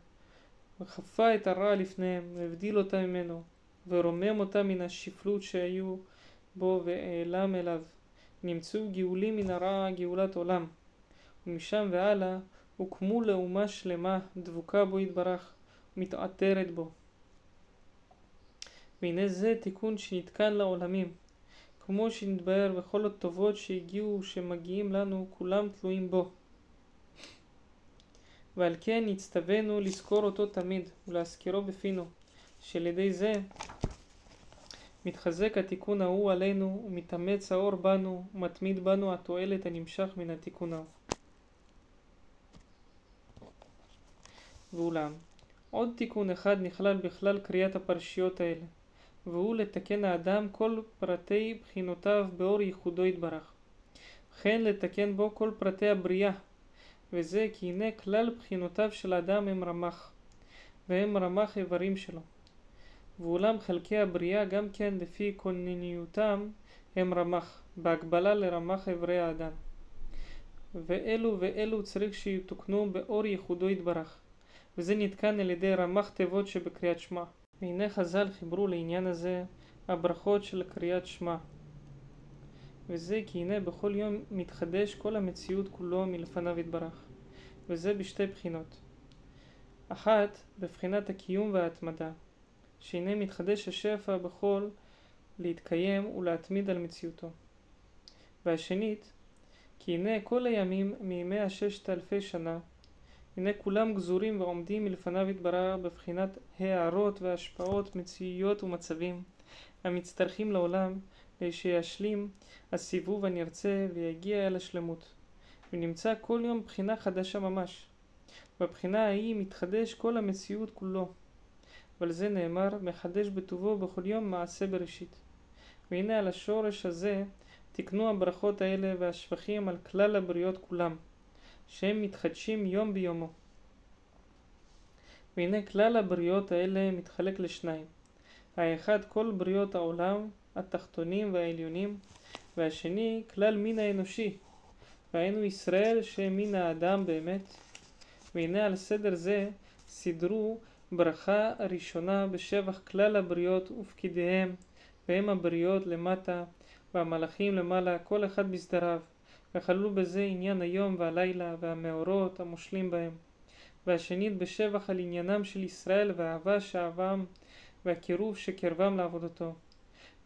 וחפה את הרע לפניהם והבדיל אותם ממנו ורומם אותם מן השפלות שהיו בו והעלם אליו. נמצאו גאולים מן הרע גאולת עולם. ומשם והלאה הוקמו לאומה שלמה דבוקה בו יתברך ומתעטרת בו. והנה זה תיקון שנתקן לעולמים. כמו שנתבהר וכל הטובות שהגיעו שמגיעים לנו כולם תלויים בו ועל כן נצטווינו לזכור אותו תמיד ולהזכירו בפינו שעל ידי זה מתחזק התיקון ההוא עלינו ומתאמץ האור בנו ומתמיד בנו התועלת הנמשך מן התיקון ההוא. ואולם, עוד תיקון אחד נכלל בכלל קריאת הפרשיות האלה, והוא לתקן האדם כל פרטי בחינותיו באור ייחודו יתברך. וכן לתקן בו כל פרטי הבריאה, וזה כי הנה כלל בחינותיו של האדם הם רמ"ח, והם רמ"ח איברים שלו. ואולם חלקי הבריאה גם כן לפי כונניותם הם רמ"ח, בהקבלה לרמ"ח איברי האדם. ואלו ואלו צריך שיתוקנו באור ייחודו יתברך, וזה נתקן על ידי רמ"ח תיבות שבקריאת שמע. והנה חז"ל חיברו לעניין הזה הברכות של קריאת שמע. וזה כי הנה בכל יום מתחדש כל המציאות כולו מלפניו יתברך, וזה בשתי בחינות. אחת, בבחינת הקיום וההתמדה, שהנה מתחדש השפע בכל להתקיים ולהתמיד על מציאותו. והשנית, כי הנה כל הימים מימי הששת אלפי שנה, הנה כולם גזורים ועומדים מלפניו יתברר בבחינת הערות והשפעות מציאויות ומצבים המצטרכים לעולם שישלים הסיבוב הנרצה ויגיע אל השלמות ונמצא כל יום בחינה חדשה ממש בבחינה ההיא מתחדש כל המציאות כולו ועל זה נאמר מחדש בטובו בכל יום מעשה בראשית והנה על השורש הזה תקנו הברכות האלה והשבחים על כלל הבריות כולם שהם מתחדשים יום ביומו. והנה כלל הבריות האלה מתחלק לשניים. האחד כל בריות העולם, התחתונים והעליונים, והשני כלל מין האנושי, והיינו ישראל שהם מין האדם באמת. והנה על סדר זה סידרו ברכה הראשונה בשבח כלל הבריות ופקידיהם, והם הבריות למטה, והמלאכים למעלה, כל אחד בסדריו. וכללו בזה עניין היום והלילה והמאורות המושלים בהם. והשנית בשבח על עניינם של ישראל והאהבה שאהבם והקירוב שקרבם לעבודתו.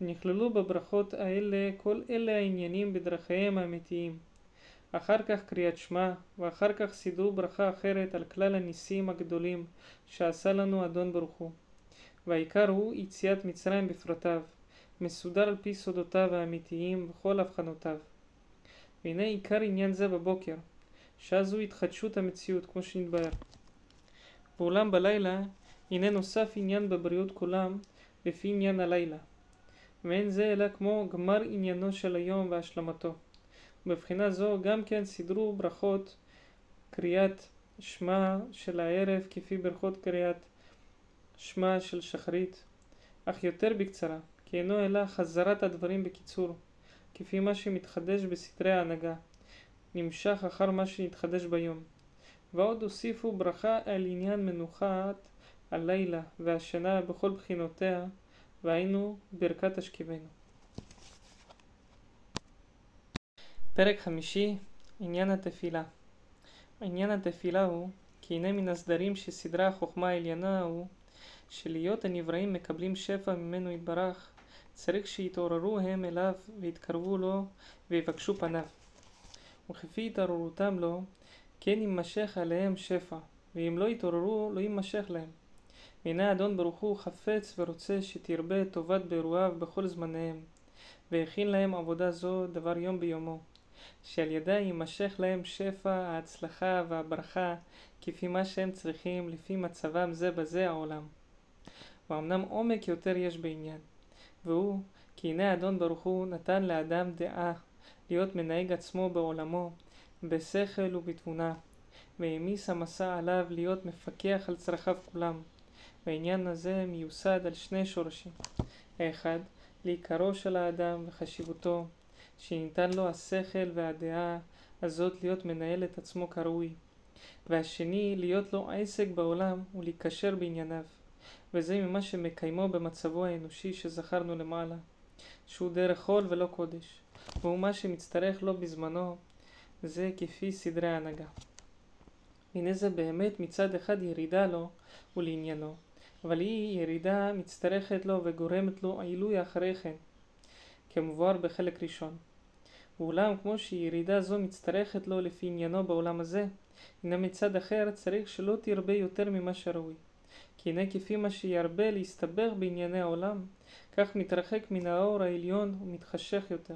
ונכללו בברכות האלה כל אלה העניינים בדרכיהם האמיתיים. אחר כך קריאת שמע, ואחר כך סידרו ברכה אחרת על כלל הניסים הגדולים שעשה לנו אדון ברוך הוא. והעיקר הוא יציאת מצרים בפרטיו, מסודר על פי סודותיו האמיתיים וכל הבחנותיו. והנה עיקר עניין זה בבוקר, שעה זו התחדשות המציאות כמו שנתבהר. ואולם בלילה, הנה נוסף עניין בבריאות כולם לפי עניין הלילה. ואין זה אלא כמו גמר עניינו של היום והשלמתו. מבחינה זו גם כן סידרו ברכות קריאת שמע של הערב כפי ברכות קריאת שמע של שחרית, אך יותר בקצרה, כי אינו אלא חזרת הדברים בקיצור. כפי מה שמתחדש בסתרי ההנהגה, נמשך אחר מה שנתחדש ביום. ועוד הוסיפו ברכה על עניין מנוחת הלילה והשינה בכל בחינותיה, והיינו ברכת השכיבנו. פרק חמישי עניין התפילה עניין התפילה הוא כי הנה מן הסדרים שסדרה החוכמה העליונה הוא שלהיות הנבראים מקבלים שפע ממנו יתברך צריך שיתעוררו הם אליו ויתקרבו לו ויבקשו פניו. וכפי התעוררותם לו, כן יימשך עליהם שפע, ואם לא יתעוררו, לא יימשך להם. והנה האדון ברוך הוא חפץ ורוצה שתרבה טובת באירועיו בכל זמניהם, והכין להם עבודה זו דבר יום ביומו, שעל ידה יימשך להם שפע, ההצלחה והברכה כפי מה שהם צריכים, לפי מצבם זה בזה העולם. ואמנם עומק יותר יש בעניין, והוא כי הנה אדון ברוך הוא נתן לאדם דעה להיות מנהיג עצמו בעולמו, בשכל ובתבונה, והעמיס המסע עליו להיות מפקח על צרכיו כולם. והעניין הזה מיוסד על שני שורשים. האחד, לעיקרו של האדם וחשיבותו, שניתן לו השכל והדעה הזאת להיות מנהל את עצמו כראוי. והשני, להיות לו עסק בעולם ולהיקשר בענייניו. וזה ממה שמקיימו במצבו האנושי שזכרנו למעלה, שהוא דרך חול ולא קודש, והוא מה שמצטרך לו בזמנו, זה כפי סדרי ההנהגה. הנה זה באמת מצד אחד ירידה לו ולעניינו, אבל היא ירידה מצטרכת לו וגורמת לו עילוי אחרי כן, כמבואר בחלק ראשון. ואולם כמו שירידה זו מצטרכת לו לפי עניינו בעולם הזה, הנה מצד אחר צריך שלא תרבה יותר ממה שראוי. כי הנה כפי מה שירבה להסתבך בענייני העולם, כך מתרחק מן האור העליון ומתחשך יותר.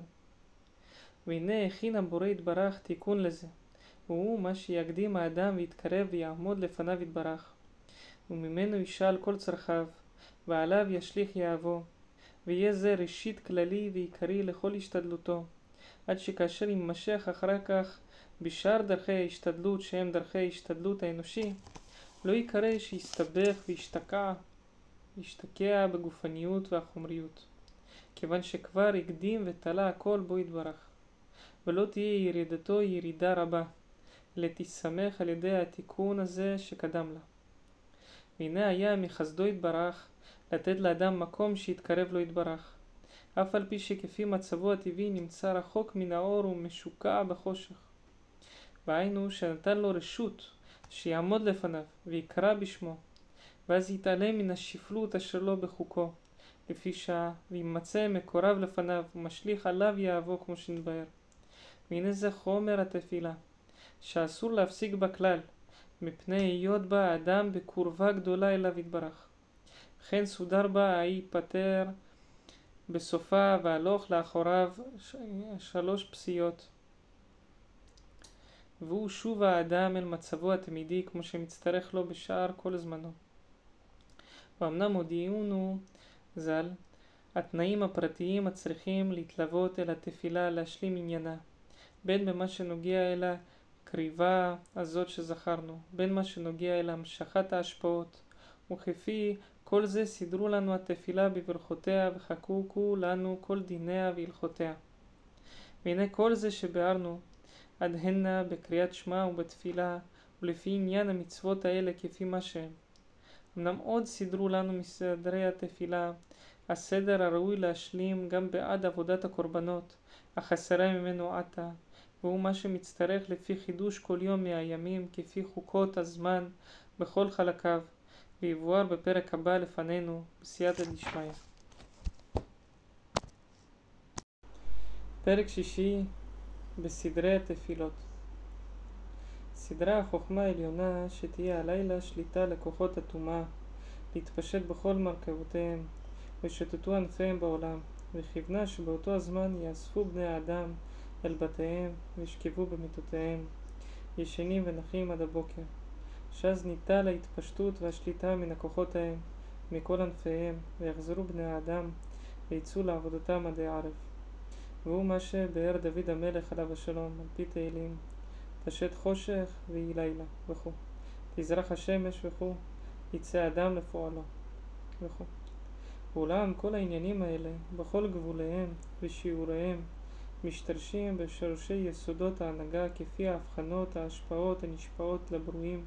והנה הכין הבורא יתברך תיקון לזה, והוא מה שיקדים האדם ויתקרב ויעמוד לפניו יתברך. וממנו ישאל כל צרכיו, ועליו ישליך יהבו, ויהיה זה ראשית כללי ועיקרי לכל השתדלותו, עד שכאשר יימשך אחר כך בשאר דרכי ההשתדלות שהם דרכי ההשתדלות האנושי, לא יקרא שיסתבך וישתקע, ישתקע בגופניות והחומריות, כיוון שכבר הקדים ותלה הכל בו יתברך, ולא תהיה ירידתו ירידה רבה, אלא תשמח על ידי התיקון הזה שקדם לה. והנה היה מחסדו יתברך לתת לאדם מקום שיתקרב לו יתברך, אף על פי שכפי מצבו הטבעי נמצא רחוק מן האור ומשוקע בחושך. והיינו שנתן לו רשות שיעמוד לפניו ויקרא בשמו, ואז יתעלם מן השפלות אשר לו בחוקו, לפי שעה, וימצא מקורב לפניו ומשליך עליו יהבו כמו שנתבהר. והנה זה חומר התפילה, שאסור להפסיק בה כלל, מפני היות בה האדם בקורבה גדולה אליו יתברך. וכן סודר בה ההיא פטר בסופה והלוך לאחוריו שלוש פסיעות. והוא שוב האדם אל מצבו התמידי כמו שמצטרך לו בשאר כל זמנו. ואמנם הודיעונו ז"ל התנאים הפרטיים הצריכים להתלוות אל התפילה להשלים עניינה, בין במה שנוגע אל הקריבה הזאת שזכרנו, בין מה שנוגע אל המשכת ההשפעות, וכפי כל זה סידרו לנו התפילה בברכותיה וחקוקו לנו כל דיניה והלכותיה. והנה כל זה שביארנו עד הנה בקריאת שמע ובתפילה ולפי עניין המצוות האלה כפי מה שהם. אמנם עוד סידרו לנו מסדרי התפילה הסדר הראוי להשלים גם בעד עבודת הקורבנות, החסרה ממנו עתה, והוא מה שמצטרך לפי חידוש כל יום מהימים כפי חוקות הזמן בכל חלקיו, ויבואר בפרק הבא לפנינו בסייעתא דשמיא. פרק שישי בסדרי התפילות סדרה החוכמה העליונה שתהיה הלילה שליטה לכוחות הטומאה להתפשט בכל מרכבותיהם ושוטטו ענפיהם בעולם וכיוונה שבאותו הזמן יאספו בני האדם אל בתיהם וישכבו במיטותיהם ישנים ונחים עד הבוקר. שאז ניטל ההתפשטות והשליטה מן הכוחות ההם מכל ענפיהם ויחזרו בני האדם ויצאו לעבודתם עדי ערב. והוא מה שבאר דוד המלך עליו השלום על פי תהילים פשט חושך ויהי לילה וכו' תזרח השמש וכו' יצא אדם לפועלו וכו' ואולם כל העניינים האלה בכל גבוליהם ושיעוריהם משתרשים בשורשי יסודות ההנהגה כפי ההבחנות ההשפעות הנשפעות לברואים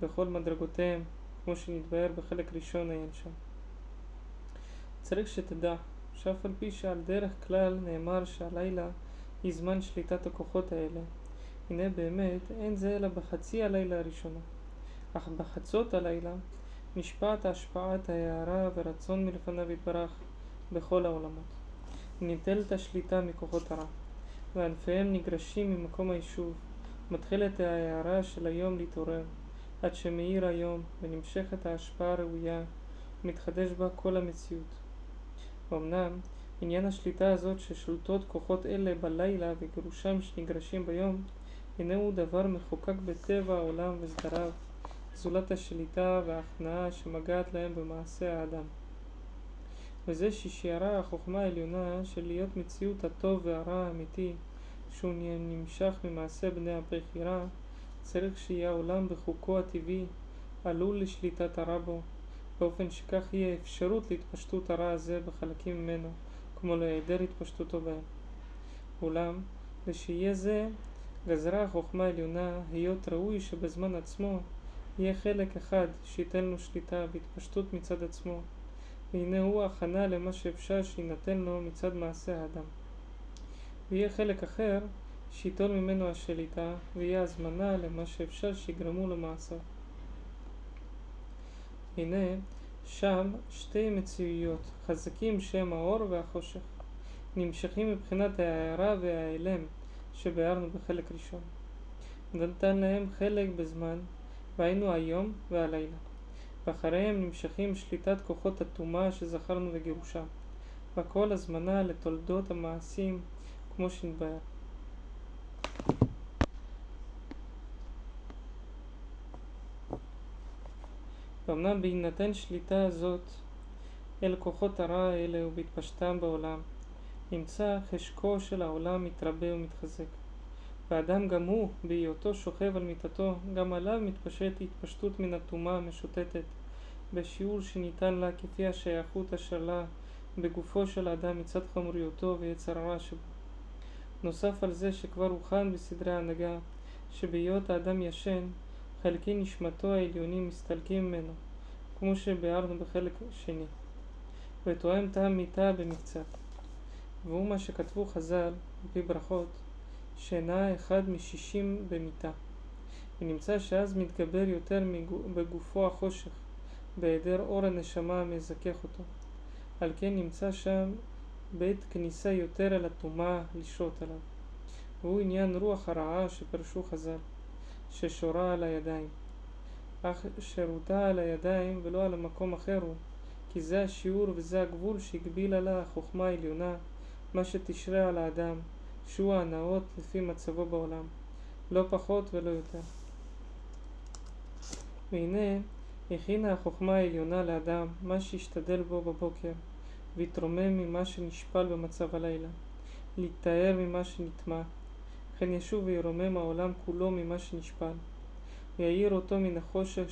בכל מדרגותיהם כמו שנתבהר בחלק ראשון העין שם. צריך שתדע שאף על פי שעל דרך כלל נאמר שהלילה היא זמן שליטת הכוחות האלה, הנה באמת אין זה אלא בחצי הלילה הראשונה. אך בחצות הלילה נשפעת השפעת ההערה ורצון מלפניו יתברך בכל העולמות. ניטלת השליטה מכוחות הרע, וענפיהם נגרשים ממקום היישוב. מתחילת ההערה של היום להתעורר, עד שמאיר היום ונמשכת ההשפעה הראויה, ומתחדש בה כל המציאות. אמנם עניין השליטה הזאת ששולטות כוחות אלה בלילה וגירושם שנגרשים ביום, הוא דבר מחוקק בטבע העולם וסדריו, זולת השליטה וההכנעה שמגעת להם במעשה האדם. וזה ששיערה החוכמה העליונה של להיות מציאות הטוב והרע האמיתי, שהוא נמשך ממעשה בני הבחירה, צריך שיהיה העולם בחוקו הטבעי, עלול לשליטת הרע בו, באופן שכך יהיה אפשרות להתפשטות הרע הזה בחלקים ממנו, כמו להיעדר התפשטותו בהם. אולם, ושיהיה זה, גזרה החוכמה העליונה, היות ראוי שבזמן עצמו יהיה חלק אחד שייתן לו שליטה והתפשטות מצד עצמו, והנה הוא הכנה למה שאפשר שיינתן לו מצד מעשה האדם. ויהיה חלק אחר שייטול ממנו השליטה, ויהיה הזמנה למה שאפשר שיגרמו למעשיו. הנה, שם שתי מציאויות, חזקים שהם האור והחושך, נמשכים מבחינת ההערה וההיעלם שביארנו בחלק ראשון. ונתן להם חלק בזמן, והיינו היום והלילה. ואחריהם נמשכים שליטת כוחות הטומאה שזכרנו וגירושם, והכל הזמנה לתולדות המעשים כמו שנתבהר. ואמנם בהינתן שליטה הזאת אל כוחות הרע האלה ובהתפשטם בעולם, נמצא חשקו של העולם מתרבה ומתחזק. ואדם גם הוא, בהיותו שוכב על מיטתו, גם עליו מתפשט התפשטות מן הטומאה המשוטטת, בשיעור שניתן לה כפי השייכות אשר לה בגופו של האדם מצד חמוריותו ויצר הרע שבו. נוסף על זה שכבר הוכן בסדרי ההנהגה, שבהיות האדם ישן, חלקי נשמתו העליונים מסתלקים ממנו, כמו שביארנו בחלק שני, ותואם טעם מיתה במקצת. והוא מה שכתבו חז"ל, פי ברכות, שינה אחד משישים במיתה. ונמצא שאז מתגבר יותר בגופו החושך, בהיעדר אור הנשמה המזכך אותו. על כן נמצא שם בית כניסה יותר אל הטומאה לשרות עליו. והוא עניין רוח הרעה שפרשו חז"ל, ששורה על הידיים. אך שירותה על הידיים ולא על המקום אחר הוא, כי זה השיעור וזה הגבול שהגבילה לה החוכמה העליונה, מה שתשרה על האדם, שהוא ההנאות לפי מצבו בעולם, לא פחות ולא יותר. והנה הכינה החוכמה העליונה לאדם מה שישתדל בו בבוקר, ויתרומם ממה שנשפל במצב הלילה, להתאר ממה שנטמע, וכן ישוב וירומם העולם כולו ממה שנשפל, ויעיר אותו מן החושך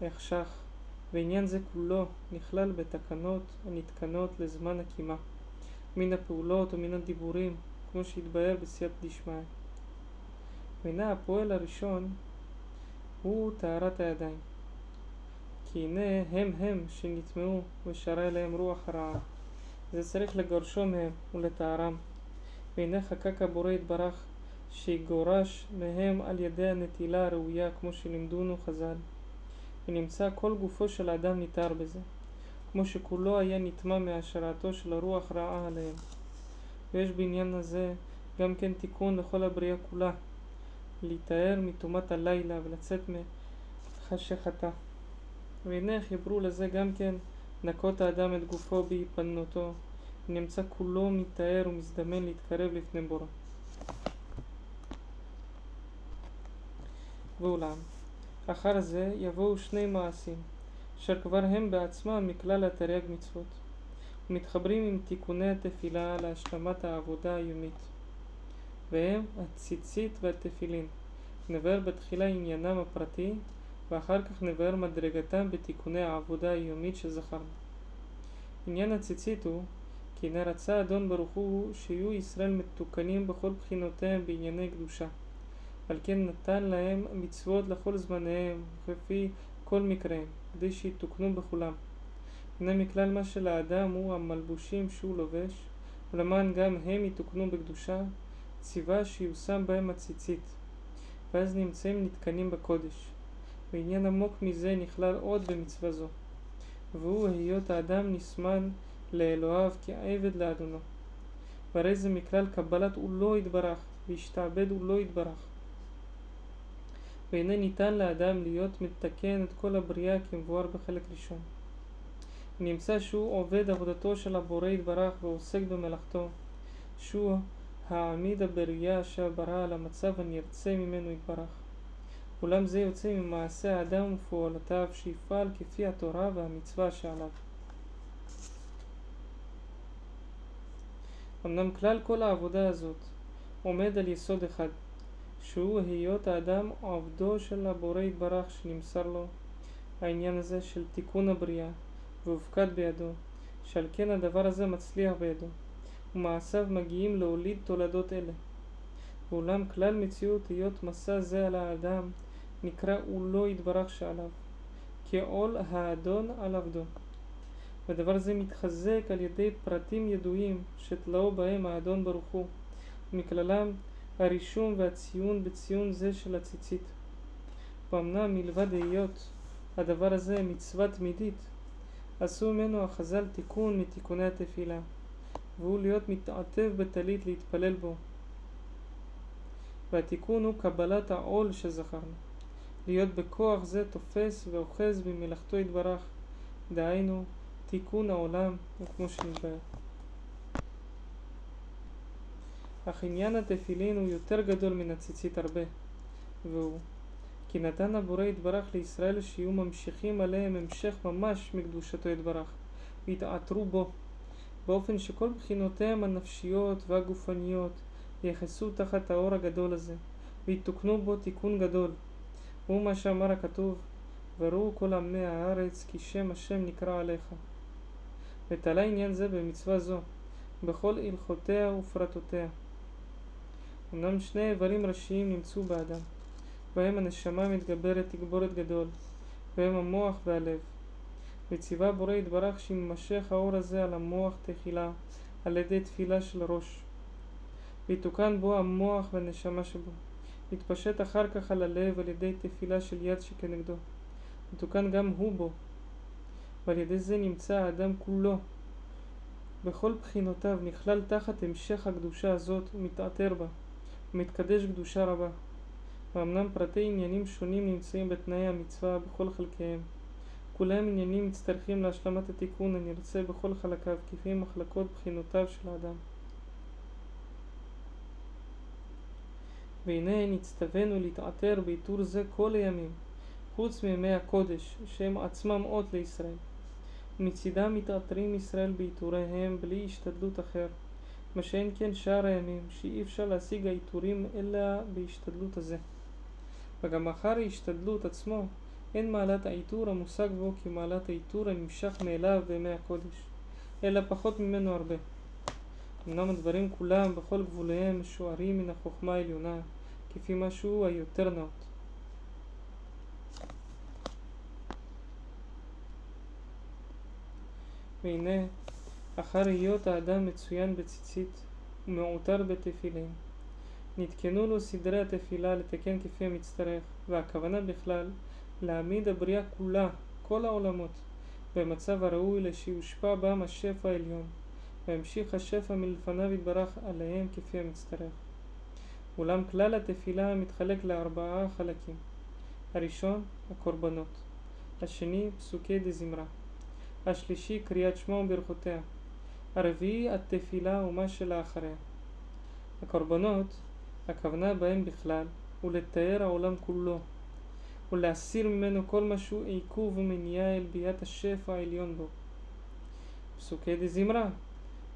שהחשך, ועניין זה כולו נכלל בתקנות הנתקנות לזמן הקימה, מן הפעולות ומן הדיבורים, כמו שהתבהר בסייעת דשמיא. והנה הפועל הראשון הוא טהרת הידיים. כי הנה הם הם שנטמעו ושרה אליהם רוח הרעה. זה צריך לגרשו מהם ולטהרם. והנה חקק הבורא יתברך שיגורש מהם על ידי הנטילה הראויה כמו שלימדונו חז"ל. ונמצא כל גופו של האדם ניתר בזה, כמו שכולו היה נטמע מהשראתו של הרוח רעה עליהם. ויש בעניין הזה גם כן תיקון לכל הבריאה כולה, להיטהר מטומאת הלילה ולצאת מחשכתה. והנה חיברו לזה גם כן נקות האדם את גופו בהיפנותו, ונמצא כולו מתאר ומזדמן להתקרב לפני בורו. ואולם, אחר זה יבואו שני מעשים, אשר כבר הם בעצמם מכלל התרי"ג מצוות, ומתחברים עם תיקוני התפילה להשלמת העבודה היומית, והם הציצית והתפילין. נבהר בתחילה עניינם הפרטי, ואחר כך נבהר מדרגתם בתיקוני העבודה היומית שזכרנו. עניין הציצית הוא כי הנה רצה אדון ברוך הוא שיהיו ישראל מתוקנים בכל בחינותיהם בענייני קדושה. על כן נתן להם מצוות לכל זמניהם, וכפי כל מקריהם, כדי שיתוקנו בכולם. הנה מכלל מה שלאדם הוא המלבושים שהוא לובש, ולמען גם הם יתוקנו בקדושה, ציווה שיושם בהם הציצית, ואז נמצאים נתקנים בקודש. ועניין עמוק מזה נכלל עוד במצווה זו, והוא היות האדם נסמן לאלוהיו כעבד לאדונו. והרי זה מכלל קבלת הוא לא יתברך, והשתעבד הוא לא יתברך. והנה ניתן לאדם להיות מתקן את כל הבריאה כמבואר בחלק ראשון. נמצא שהוא עובד עבודתו של הבורא יתברך ועוסק במלאכתו, שהוא העמיד הבריאה אשר ברא על המצב הנרצה ממנו יתברך. אולם זה יוצא ממעשה האדם ופעולותיו שיפעל כפי התורה והמצווה שעליו. אמנם כלל כל העבודה הזאת עומד על יסוד אחד, שהוא היות האדם עבדו של הבורא יתברך שנמסר לו העניין הזה של תיקון הבריאה והופקד בידו, שעל כן הדבר הזה מצליח בידו, ומעשיו מגיעים להוליד תולדות אלה. ואולם כלל מציאות היות מסע זה על האדם נקרא הוא לא יתברך שעליו, כעול האדון על עבדו. ודבר זה מתחזק על ידי פרטים ידועים שתלאו בהם האדון ברוך הוא, ומכללם הרישום והציון בציון זה של הציצית. ואמנם מלבד היות הדבר הזה מצווה תמידית, עשו ממנו החז"ל תיקון מתיקוני התפילה, והוא להיות מתעטב בטלית להתפלל בו. והתיקון הוא קבלת העול שזכרנו, להיות בכוח זה תופס ואוחז במלאכתו יתברך, דהיינו תיקון העולם וכמו שנתבהר. אך עניין התפילין הוא יותר גדול מן הציצית הרבה, והוא כי נתן הבורא יתברך לישראל שיהיו ממשיכים עליהם המשך ממש מקדושתו יתברך, ויתעטרו בו, באופן שכל בחינותיהם הנפשיות והגופניות יחסו תחת האור הגדול הזה, ויתוקנו בו תיקון גדול. הוא מה שאמר הכתוב, וראו כל עמי הארץ כי שם השם נקרא עליך. ותלה עניין זה במצווה זו, בכל הלכותיה ופרטותיה. אמנם שני איברים ראשיים נמצאו באדם, בהם הנשמה מתגברת תגבורת גדול, בהם המוח והלב. וציווה בורא יתברך שימשך האור הזה על המוח תחילה, על ידי תפילה של ראש. ויתוקן בו המוח והנשמה שבו. יתפשט אחר כך על הלב על ידי תפילה של יד שכנגדו. יתוקן גם הוא בו. ועל ידי זה נמצא האדם כולו. בכל בחינותיו נכלל תחת המשך הקדושה הזאת ומתעטר בה, ומתקדש קדושה רבה. ואמנם פרטי עניינים שונים נמצאים בתנאי המצווה בכל חלקיהם. כולם עניינים מצטרכים להשלמת התיקון הנרצה בכל חלקיו, כפי מחלקות בחינותיו של האדם. והנה נצטווינו להתעטר בעיטור זה כל הימים, חוץ מימי הקודש, שהם עצמם אות לישראל. ומצידם מתעטרים ישראל בעיטוריהם בלי השתדלות אחר, מה שאין כן שאר הימים, שאי אפשר להשיג העיטורים אלא בהשתדלות הזה. וגם אחר ההשתדלות עצמו, אין מעלת העיטור המושג בו כמעלת העיטור הנמשך מאליו בימי הקודש, אלא פחות ממנו הרבה. אמנם הדברים כולם בכל גבוליהם משוערים מן החוכמה העליונה, כפי מה שהוא היותר נאות. והנה, אחר היות האדם מצוין בציצית ומעוטר בתפילין, נתקנו לו סדרי התפילה לתקן כפי המצטרך, והכוונה בכלל להעמיד הבריאה כולה, כל העולמות, במצב הראוי לשיושפע בם השפע העליון, והמשיך השפע מלפניו יתברך עליהם כפי המצטרך. אולם כלל התפילה מתחלק לארבעה חלקים. הראשון, הקורבנות. השני, פסוקי דזמרה. השלישי, קריאת שמע וברכותיה. הרביעי, התפילה ומה שלאחריה. הקורבנות הכוונה בהם בכלל הוא לתאר העולם כולו ולהסיר ממנו כל מה שהוא עיכוב ומניעה אל ביאת השפע העליון בו. פסוקי דזמרה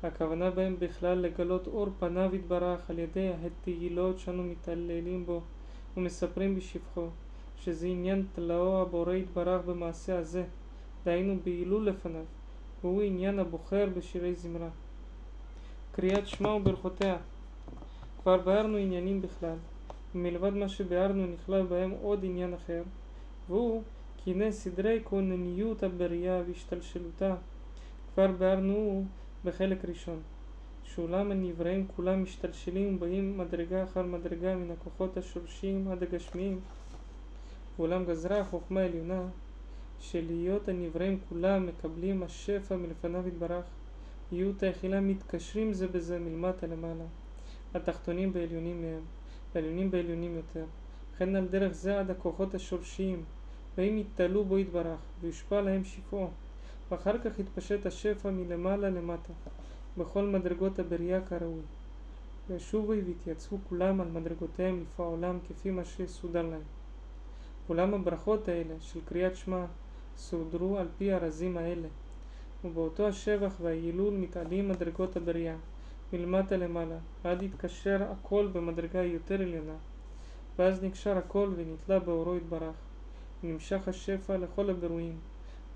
הכוונה בהם בכלל לגלות אור פניו יתברך על ידי התהילות שאנו מתעללים בו ומספרים בשבחו שזה עניין תלאו הבורא יתברך במעשה הזה דהיינו בהילול לפניו והוא עניין הבוחר בשירי זמרה. קריאת שמע וברכותיה כבר ביארנו עניינים בכלל, ומלבד מה שביארנו נכלל בהם עוד עניין אחר, והוא כי הנה סדרי כונניות הבריאה והשתלשלותה, כבר ביארנו בחלק ראשון, שאולם הנבראים כולם משתלשלים ובאים מדרגה אחר מדרגה מן הכוחות השורשיים עד הגשמיים, ואולם גזרה החוכמה העליונה שלהיות הנבראים כולם מקבלים השפע מלפניו יתברך, יהיו תחילה מתקשרים זה בזה מלמטה למעלה. התחתונים בעליונים מהם, ועליונים בעליונים יותר. וכן על דרך זה עד הכוחות השורשיים, והם יתעלו בו יתברך, ויושפע להם שפעו, ואחר כך יתפשט השפע מלמעלה למטה, בכל מדרגות הבריאה כראוי. וישובו ויתייצבו כולם על מדרגותיהם לפעולם כפי מה שסודר להם. אולם הברכות האלה של קריאת שמע סודרו על פי הרזים האלה, ובאותו השבח וההילול מתעלים מדרגות הבריאה, מלמטה למעלה, עד יתקשר הכל במדרגה יותר עליונה, ואז נקשר הכל ונתלה באורו יתברך, ונמשך השפע לכל הבירואים,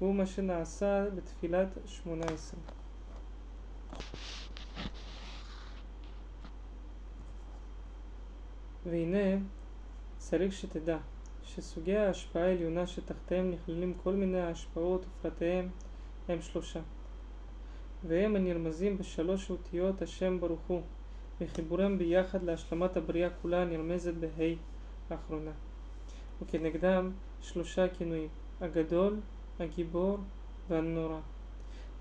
והוא מה שנעשה בתפילת שמונה עשרה. והנה צריך שתדע שסוגי ההשפעה העליונה שתחתיהם נכללים כל מיני ההשפעות ופרטיהם הם שלושה והם הנרמזים בשלוש אותיות השם ברוך הוא וחיבורם ביחד להשלמת הבריאה כולה הנרמזת בה' האחרונה. וכנגדם שלושה כינויים הגדול, הגיבור והנורא.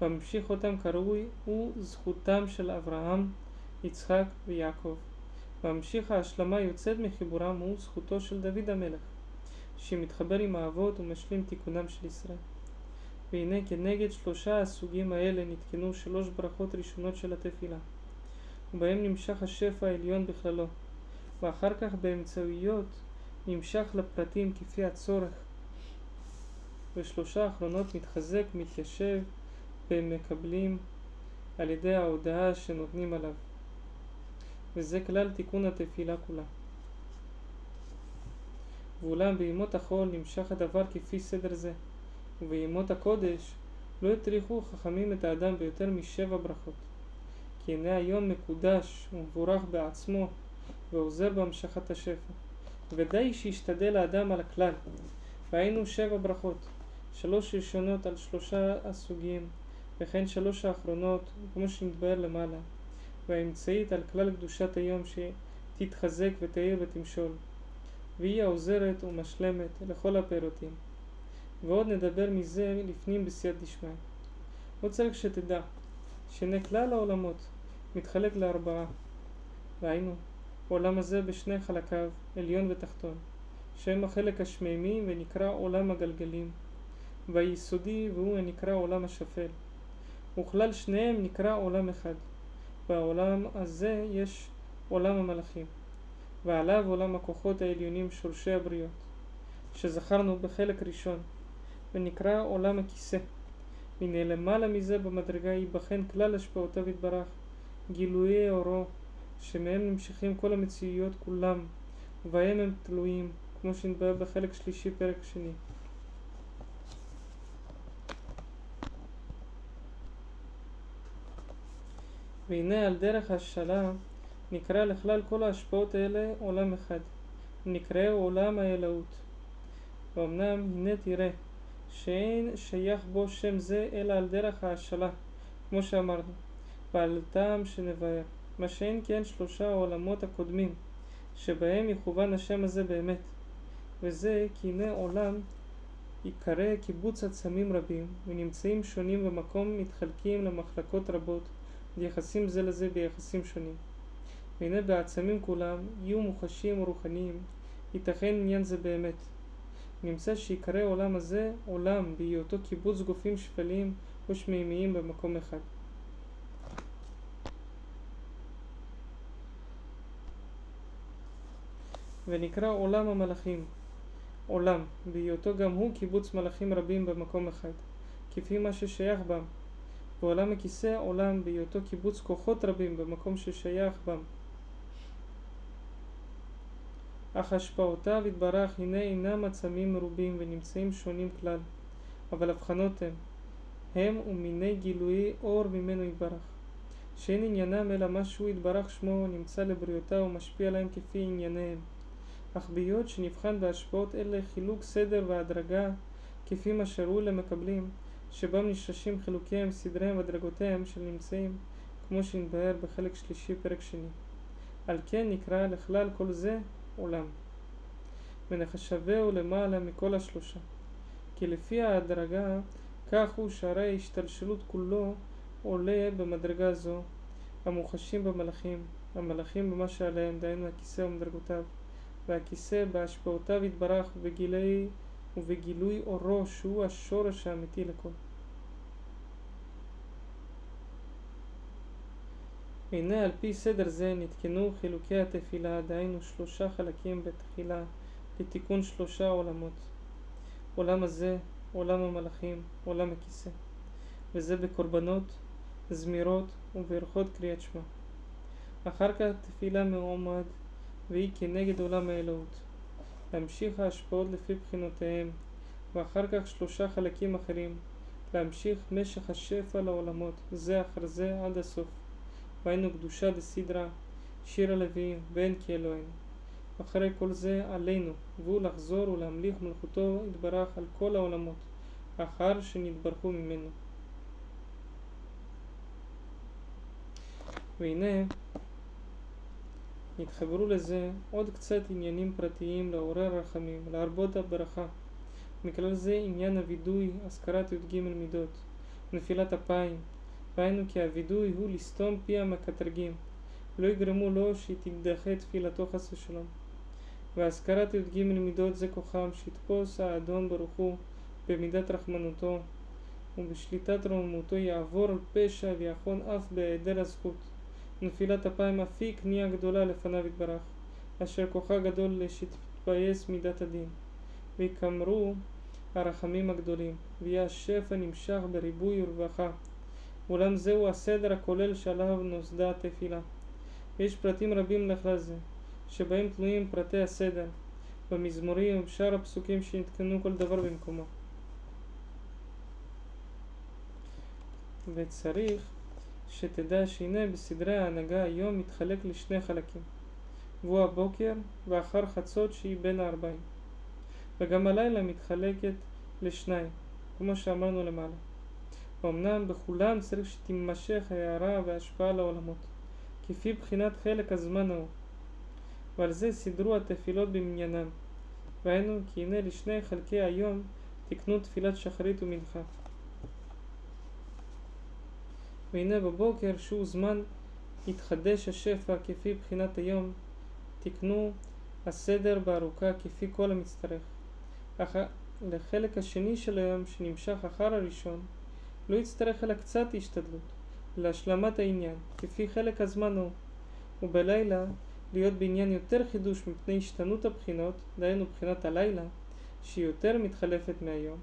והממשיך אותם כראוי הוא זכותם של אברהם, יצחק ויעקב. והמשיך ההשלמה יוצאת מחיבורם הוא זכותו של דוד המלך, שמתחבר עם האבות ומשלים תיקונם של ישראל. והנה כנגד שלושה הסוגים האלה נתקנו שלוש ברכות ראשונות של התפילה, ובהם נמשך השפע העליון בכללו, ואחר כך באמצעויות נמשך לפרטים כפי הצורך, ושלושה האחרונות מתחזק, מתיישב, ומקבלים על ידי ההודעה שנותנים עליו. וזה כלל תיקון התפילה כולה. ואולם בימות החול נמשך הדבר כפי סדר זה, ובימות הקודש לא הטריחו חכמים את האדם ביותר משבע ברכות. כי הנה היום מקודש ומבורך בעצמו, ועוזר בהמשכת השפע. ודי שישתדל האדם על הכלל, והיינו שבע ברכות, שלוש ראשונות על שלושה הסוגים, וכן שלוש האחרונות, כמו שנתבהר למעלה, והאמצעית על כלל קדושת היום שתתחזק ותאיר ותמשול, והיא העוזרת ומשלמת לכל הפירוטים. ועוד נדבר מזה לפנים בסייעת דשמיא. עוד צריך שתדע שהנה כלל העולמות מתחלק לארבעה, והיינו, העולם הזה בשני חלקיו, עליון ותחתון, שהם החלק השמימי ונקרא עולם הגלגלים, והיסודי והוא הנקרא עולם השפל, וכלל שניהם נקרא עולם אחד. בעולם הזה יש עולם המלאכים, ועליו עולם הכוחות העליונים שורשי הבריות, שזכרנו בחלק ראשון, ונקרא עולם הכיסא. הנה למעלה מזה במדרגה ייבחן כלל השפעותיו יתברך, גילויי אורו, שמהם נמשכים כל המציאויות כולם, ובהם הם תלויים, כמו שנתבהר בחלק שלישי פרק שני. והנה על דרך השאלה נקרא לכלל כל ההשפעות האלה עולם אחד, נקראו עולם האלוהות. ואומנם הנה תראה שאין שייך בו שם זה אלא על דרך ההשאלה, כמו שאמרנו, ועל טעם שנבהר, מה שאין כן שלושה העולמות הקודמים, שבהם יכוון השם הזה באמת, וזה כי הנה עולם ייקרא קיבוץ עצמים רבים, ונמצאים שונים במקום מתחלקים למחלקות רבות, ויחסים זה לזה ביחסים שונים. והנה בעצמים כולם יהיו מוחשים ורוחניים, ייתכן עניין זה באמת. נמצא שיקרא עולם הזה עולם בהיותו קיבוץ גופים שפלים ושמימיים במקום אחד. ונקרא עולם המלאכים, עולם, בהיותו גם הוא קיבוץ מלאכים רבים במקום אחד, כפי מה ששייך בם, ועולם הכיסא עולם בהיותו קיבוץ כוחות רבים במקום ששייך בם. אך השפעותיו יתברך הנה אינם עצמים מרובים ונמצאים שונים כלל, אבל הבחנות הם, הם ומיני גילויי אור ממנו יתברך, שאין עניינם אלא מה שהוא יתברך שמו נמצא לבריאותה ומשפיע עליהם כפי ענייניהם. אך בהיות שנבחן בהשפעות אלה חילוק סדר והדרגה כפי מה שראוי למקבלים, שבם נשרשים חילוקיהם, סדריהם ודרגותיהם של נמצאים, כמו שנתבהר בחלק שלישי פרק שני. על כן נקרא לכלל כל זה עולם. ונחשבהו למעלה מכל השלושה. כי לפי ההדרגה, כך הוא שהרי ההשתלשלות כולו עולה במדרגה זו, המוחשים במלאכים, המלאכים במה שעליהם, דהיינו הכיסא ומדרגותיו, והכיסא בהשפעותיו יתברך ובגילי ובגילוי אורו שהוא השורש האמיתי לכל. והנה על פי סדר זה נתקנו חילוקי התפילה, דהיינו שלושה חלקים בתחילה, לתיקון שלושה עולמות. עולם הזה, עולם המלאכים, עולם הכיסא. וזה בקורבנות, זמירות וברכות קריאת שמע. אחר כך תפילה מעומד, והיא כנגד עולם האלוהות. להמשיך ההשפעות לפי בחינותיהם, ואחר כך שלושה חלקים אחרים, להמשיך משך השפע לעולמות, זה אחר זה עד הסוף. והיינו קדושה דסדרה, שיר הלוויים, ואין כאלוהינו. אחרי כל זה עלינו, והוא לחזור ולהמליך מלכותו יתברך על כל העולמות, אחר שנתברכו ממנו. והנה, נתחברו לזה עוד קצת עניינים פרטיים לעורר רחמים, להרבות הברכה. מכלל זה עניין הווידוי, הזכרת י"ג מידות, נפילת אפיים, והיינו כי הווידוי הוא לסתום פי המקטרגים, לא יגרמו לו שתדחה תפילתו חס ושלום. והזכרת י"ג מידות זה כוחם, שיתפוס האדון ברוך הוא במידת רחמנותו, ובשליטת רוממותו יעבור על פשע ויחון אף בהיעדר הזכות. נפילת אפיים אף היא כניעה גדולה לפניו יתברך, אשר כוחה גדול שתתפייס מידת הדין. ויקמרו הרחמים הגדולים, ויהיה השפע נמשך בריבוי ורווחה. אולם זהו הסדר הכולל שעליו נוסדה התפילה. יש פרטים רבים לכלל זה, שבהם תלויים פרטי הסדר, במזמורים ובשאר הפסוקים שנתקנו כל דבר במקומו. וצריך שתדע שהנה בסדרי ההנהגה היום מתחלק לשני חלקים, והוא הבוקר ואחר חצות שהיא בין הארבעים. וגם הלילה מתחלקת לשניים, כמו שאמרנו למעלה. ואומנם בכולם צריך שתימשך ההערה וההשפעה לעולמות, כפי בחינת חלק הזמן ההוא. ועל זה סידרו התפילות במניינם. והיינו כי הנה לשני חלקי היום תקנו תפילת שחרית ומנחה. והנה בבוקר שהוא זמן התחדש השפע כפי בחינת היום, תקנו הסדר בארוכה כפי כל המצטרך. אך לחלק השני של היום שנמשך אחר הראשון, לא יצטרך אלא קצת השתדלות להשלמת העניין, כפי חלק הזמן הוא, ובלילה להיות בעניין יותר חידוש מפני השתנות הבחינות, דהיינו בחינת הלילה, שהיא יותר מתחלפת מהיום,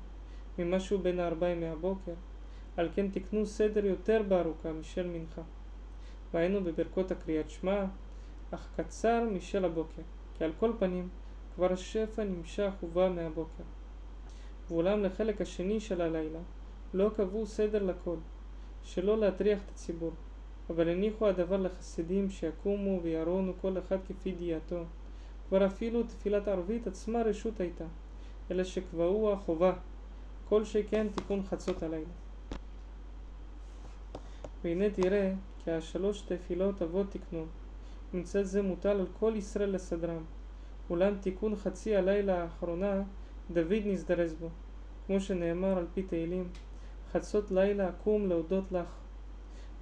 ממשהו בין הארבעים מהבוקר, על כן תקנו סדר יותר בארוכה משל מנחה. והיינו בברכות הקריאת שמע, אך קצר משל הבוקר, כי על כל פנים כבר השפע נמשך ובא מהבוקר. ואולם לחלק השני של הלילה לא קבעו סדר לכל, שלא להטריח את הציבור, אבל הניחו הדבר לחסידים שיקומו וירונו כל אחד כפי דיעתו. כבר אפילו תפילת ערבית עצמה רשות הייתה, אלא שקבעו החובה, כל שכן תיקון חצות הלילה. והנה תראה כי השלוש תפילות אבות תקנו, מצד זה מוטל על כל ישראל לסדרם, אולם תיקון חצי הלילה האחרונה דוד נזדרז בו, כמו שנאמר על פי תהילים, חצות לילה אקום להודות לך,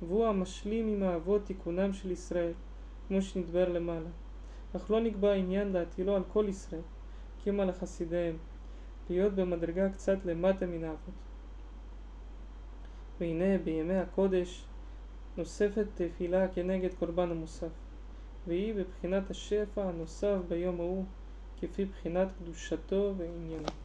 והוא המשלים עם האבות תיקונם של ישראל, כמו שנדבר למעלה. אך לא נקבע עניין להטילו על כל ישראל, כמה לחסידיהם, להיות במדרגה קצת למטה מן האבות. והנה בימי הקודש נוספת תפילה כנגד קורבן המוסף, והיא בבחינת השפע הנוסף ביום ההוא, כפי בחינת קדושתו ועניינו.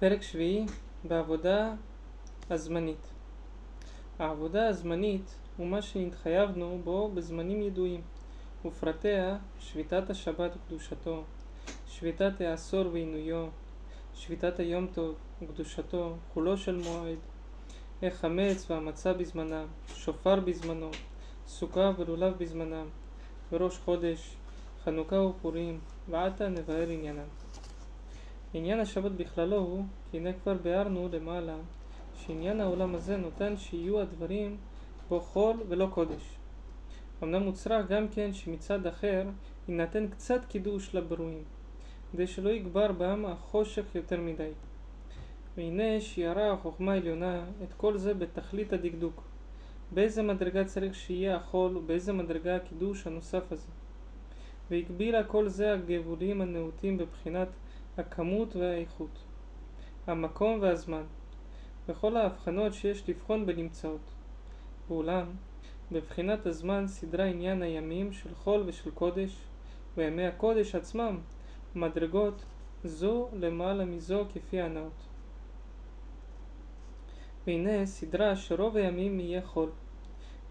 פרק שביעי בעבודה הזמנית. העבודה הזמנית הוא מה שהתחייבנו בו בזמנים ידועים, ופרטיה שביתת השבת וקדושתו, שביתת העשור ועינויו, שביתת היום טוב וקדושתו, חולו של מועד, החמץ והמצה בזמנם, שופר בזמנו, סוכה ולולב בזמנם, וראש חודש, חנוכה ופורים, ועתה נבהר עניינם. עניין השבת בכללו הוא, כי הנה כבר ביארנו למעלה, שעניין העולם הזה נותן שיהיו הדברים בו חול ולא קודש. אמנם מוצרח גם כן שמצד אחר יינתן קצת קידוש לברואים, כדי שלא יגבר בם החושך יותר מדי. והנה שיערה החוכמה העליונה את כל זה בתכלית הדקדוק. באיזה מדרגה צריך שיהיה החול ובאיזה מדרגה הקידוש הנוסף הזה. והגבילה כל זה הגבולים הנאותים בבחינת הכמות והאיכות, המקום והזמן. וכל ההבחנות שיש לבחון בנמצאות. ואולם, בבחינת הזמן סדרה עניין הימים של חול ושל קודש, וימי הקודש עצמם, מדרגות זו למעלה מזו כפי הנאות. והנה סדרה שרוב הימים יהיה חול,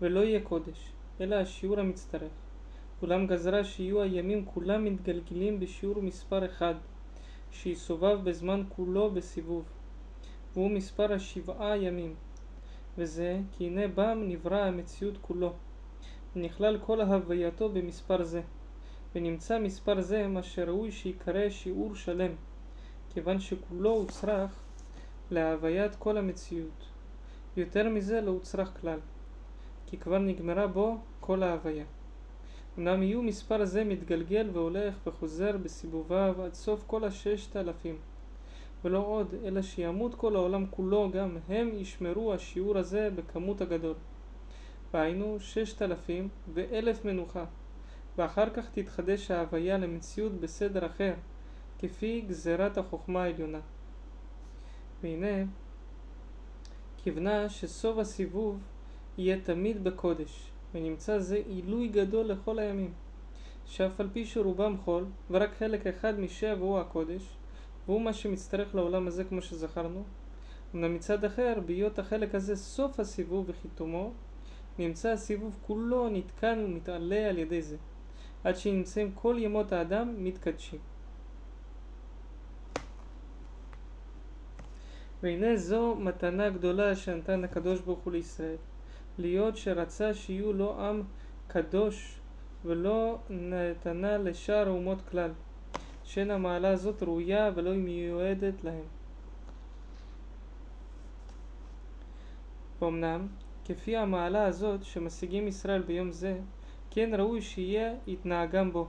ולא יהיה קודש, אלא השיעור המצטרך. אולם גזרה שיהיו הימים כולם מתגלגלים בשיעור מספר אחד, שיסובב בזמן כולו בסיבוב, והוא מספר השבעה ימים. וזה כי הנה בם נברא המציאות כולו, ונכלל כל הווייתו במספר זה, ונמצא מספר זה מה שראוי שיקרא שיעור שלם, כיוון שכולו הוצרך להוויית כל המציאות. יותר מזה לא הוצרך כלל, כי כבר נגמרה בו כל ההוויה. אמנם יהיו מספר זה מתגלגל והולך וחוזר בסיבוביו עד סוף כל הששת אלפים. ולא עוד, אלא שימות כל העולם כולו, גם הם ישמרו השיעור הזה בכמות הגדול. והיינו ששת אלפים ואלף מנוחה, ואחר כך תתחדש ההוויה למציאות בסדר אחר, כפי גזירת החוכמה העליונה. והנה, כיוונה שסוף הסיבוב יהיה תמיד בקודש, ונמצא זה עילוי גדול לכל הימים, שאף על פי שרובם חול, ורק חלק אחד משבע הוא הקודש, והוא מה שמצטרך לעולם הזה כמו שזכרנו. אמנם מצד אחר, בהיות החלק הזה סוף הסיבוב וחיתומו, נמצא הסיבוב כולו נתקן ומתעלה על ידי זה, עד שנמצאים כל ימות האדם מתקדשים. והנה זו מתנה גדולה שנתן הקדוש ברוך הוא לישראל, להיות שרצה שיהיו לו עם קדוש ולא נתנה לשאר האומות כלל. שאין המעלה הזאת ראויה ולא היא מיועדת להם. ואומנם, כפי המעלה הזאת שמשיגים ישראל ביום זה, כן ראוי שיהיה התנהגם בו.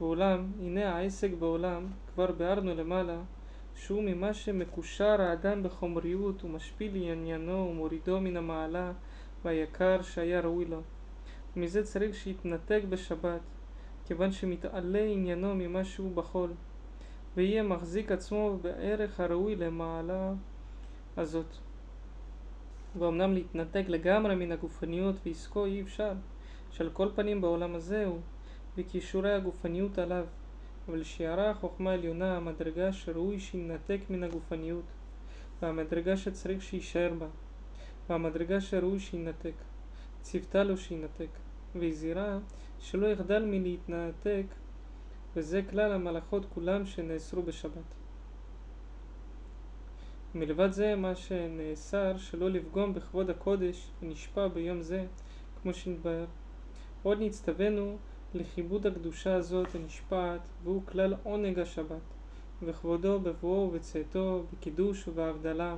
ואולם, הנה העסק בעולם, כבר ביארנו למעלה, שהוא ממה שמקושר האדם בחומריות ומשפיל עניינו ומורידו מן המעלה והיקר שהיה ראוי לו. ומזה צריך שיתנתק בשבת, כיוון שמתעלה עניינו ממה שהוא בחול, ויהיה מחזיק עצמו בערך הראוי למעלה הזאת. ואומנם להתנתק לגמרי מן הגופניות ועסקו אי אפשר, שעל כל פנים בעולם הזה הוא, וכישורי הגופניות עליו, אבל שיערה החוכמה העליונה המדרגה שראוי שינתק מן הגופניות, והמדרגה שצריך שיישאר בה, והמדרגה שראוי שינתק, ציוותה לו שינתק, והזהירה שלא יחדל מלהתנתק, וזה כלל המלאכות כולם שנאסרו בשבת. מלבד זה, מה שנאסר שלא לפגום בכבוד הקודש ונשפע ביום זה, כמו שנתבהר. עוד נצטווינו לכיבוד הקדושה הזאת הנשפעת, והוא כלל עונג השבת, וכבודו בבואו ובצאתו, בקידוש ובהבדלה,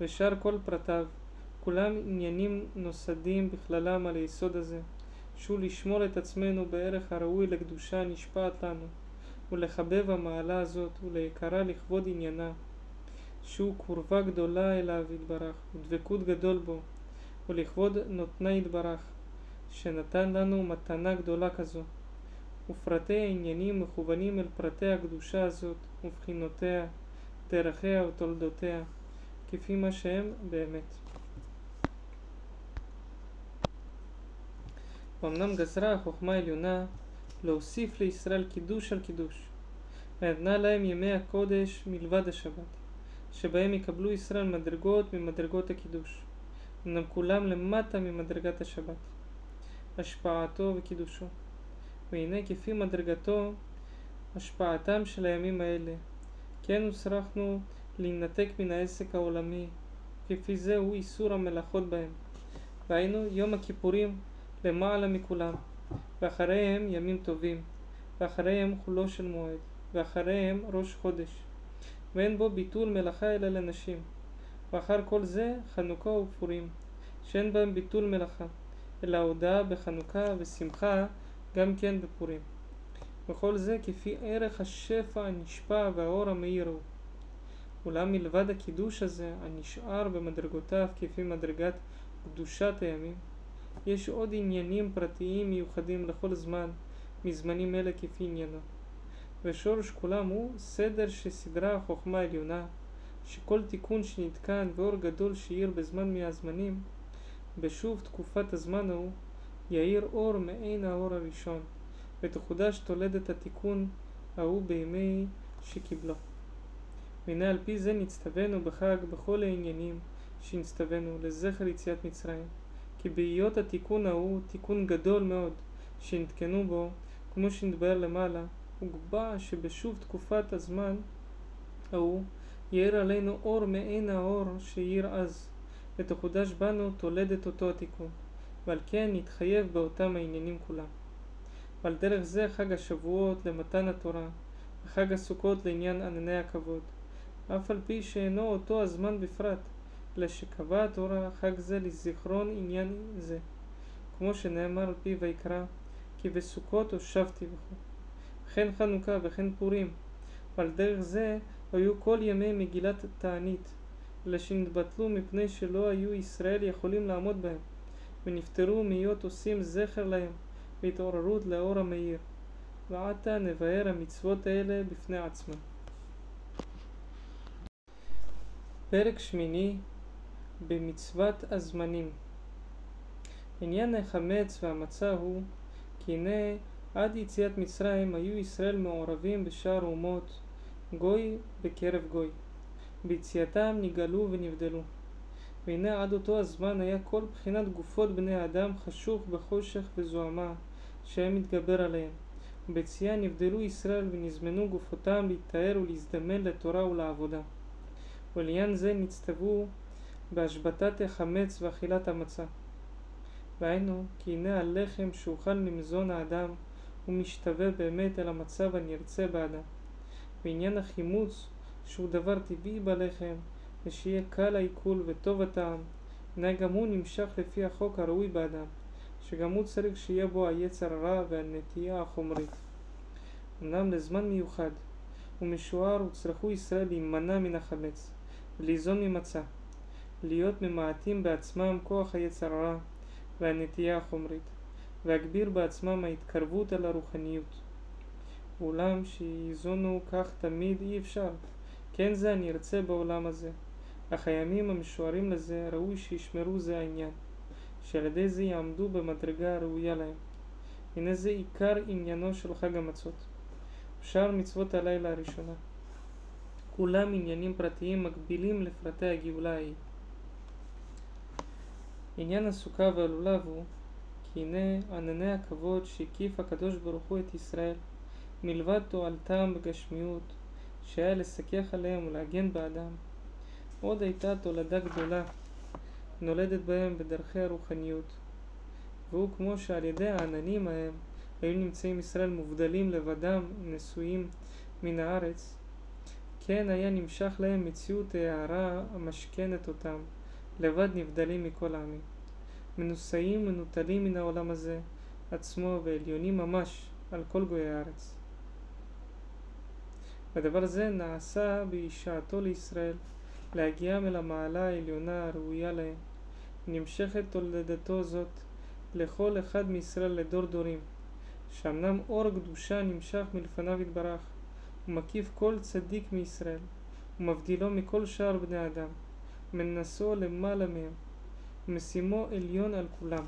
ושאר כל פרטיו, כולם עניינים נוסדים בכללם על היסוד הזה. שהוא לשמור את עצמנו בערך הראוי לקדושה הנשפעת לנו, ולחבב המעלה הזאת, וליקרה לכבוד עניינה, שהוא קרבה גדולה אליו יתברך, ודבקות גדול בו, ולכבוד נותנה יתברך, שנתן לנו מתנה גדולה כזו. ופרטי העניינים מכוונים אל פרטי הקדושה הזאת, ובחינותיה, דרכיה ותולדותיה, כפי מה שהם באמת. ואמנם גזרה החוכמה העליונה להוסיף לישראל קידוש על קידוש, ונתנה להם ימי הקודש מלבד השבת, שבהם יקבלו ישראל מדרגות ממדרגות הקידוש, אמנם כולם למטה ממדרגת השבת, השפעתו וקידושו. והנה כפי מדרגתו השפעתם של הימים האלה, כן הוסרחנו להינתק מן העסק העולמי, כפי זה הוא איסור המלאכות בהם. והיינו יום הכיפורים למעלה מכולם, ואחריהם ימים טובים, ואחריהם חולו של מועד, ואחריהם ראש חודש, ואין בו ביטול מלאכה אלא לנשים, ואחר כל זה חנוכה ופורים, שאין בהם ביטול מלאכה, אלא הודאה בחנוכה ושמחה גם כן בפורים. וכל זה כפי ערך השפע הנשפע והאור המאיר הוא. אולם מלבד הקידוש הזה, הנשאר במדרגותיו כפי מדרגת קדושת הימים, יש עוד עניינים פרטיים מיוחדים לכל זמן, מזמנים אלה כפי עניינו. ושורש כולם הוא סדר שסדרה החוכמה העליונה, שכל תיקון שנתקן ואור גדול שאיר בזמן מהזמנים, בשוב תקופת הזמן ההוא, יאיר אור מעין האור הראשון, ותחודש תולדת התיקון ההוא בימי שקיבלו. והנה על פי זה נצטווינו בחג בכל העניינים שנצטווינו לזכר יציאת מצרים, כי בהיות התיקון ההוא תיקון גדול מאוד שנתקנו בו, כמו שנתבהר למעלה, הוגבע שבשוב תקופת הזמן ההוא יאיר עלינו אור מעין האור שאיר אז, ותחודש בנו תולדת אותו התיקון, ועל כן נתחייב באותם העניינים כולם. ועל דרך זה חג השבועות למתן התורה, וחג הסוכות לעניין ענני הכבוד, אף על פי שאינו אותו הזמן בפרט, אלא שקבע התורה חג זה לזיכרון עניין זה, כמו שנאמר על פי ויקרא, כי בסוכות הושבתי וכו'. וכן חנוכה וכן פורים, ועל דרך זה היו כל ימי מגילת תענית, אלא שנתבטלו מפני שלא היו ישראל יכולים לעמוד בהם, ונפטרו מהיות עושים זכר להם, והתעוררות לאור המאיר. ועתה נבהר המצוות האלה בפני עצמם. פרק שמיני במצוות הזמנים עניין החמץ והמצה הוא כי הנה עד יציאת מצרים היו ישראל מעורבים בשאר אומות גוי בקרב גוי. ביציאתם נגאלו ונבדלו. והנה עד אותו הזמן היה כל בחינת גופות בני האדם חשוך בחושך וזוהמה שהיה מתגבר עליהם. וביציאה נבדלו ישראל ונזמנו גופותם להתאר ולהזדמן לתורה ולעבודה. ולעניין זה נצטוו בהשבתת החמץ ואכילת המצה. והיינו, כי הנה הלחם שאוכל ממזון האדם הוא משתווה באמת אל המצב הנרצה באדם. ועניין החימוץ, שהוא דבר טבעי בלחם, ושיהיה קל העיכול וטוב הטעם, הנה גם הוא נמשך לפי החוק הראוי באדם, שגם הוא צריך שיהיה בו היצר הרע והנטייה החומרית. אמנם לזמן מיוחד ומשוער הוצרכו ישראל להימנע מן החמץ, וליזון ממצה, להיות ממעטים בעצמם כוח היצר הרע והנטייה החומרית, והגביר בעצמם ההתקרבות אל הרוחניות. אולם שיזונו כך תמיד אי אפשר, כן זה אני ארצה בעולם הזה, אך הימים המשוערים לזה ראוי שישמרו זה העניין, שעל ידי זה יעמדו במדרגה הראויה להם. הנה זה עיקר עניינו של חג המצות. שאר מצוות הלילה הראשונה. כולם עניינים פרטיים מקבילים לפרטי הגאולה ההיא. עניין הסוכה והלולב הוא כי הנה ענני הכבוד שהקיף הקדוש ברוך הוא את ישראל. מלבד תועלתם בגשמיות שהיה לסכך עליהם ולהגן בעדם. עוד הייתה תולדה גדולה נולדת בהם בדרכי הרוחניות. והוא כמו שעל ידי העננים ההם היו נמצאים ישראל מובדלים לבדם נשואים מן הארץ. כן היה נמשך להם מציאות ההערה המשכנת אותם לבד נבדלים מכל העמים מנוסעים מנוטלים מן העולם הזה עצמו ועליונים ממש על כל גויי הארץ הדבר הזה נעשה בהישעתו לישראל, להגיעם אל המעלה העליונה הראויה להם. נמשכת תולדתו זאת לכל אחד מישראל לדור דורים, שאמנם אור קדושה נמשך מלפניו יתברך, ומקיף כל צדיק מישראל, ומבדילו מכל שאר בני אדם, ומנסו למעלה מהם, ומשימו עליון על כולם.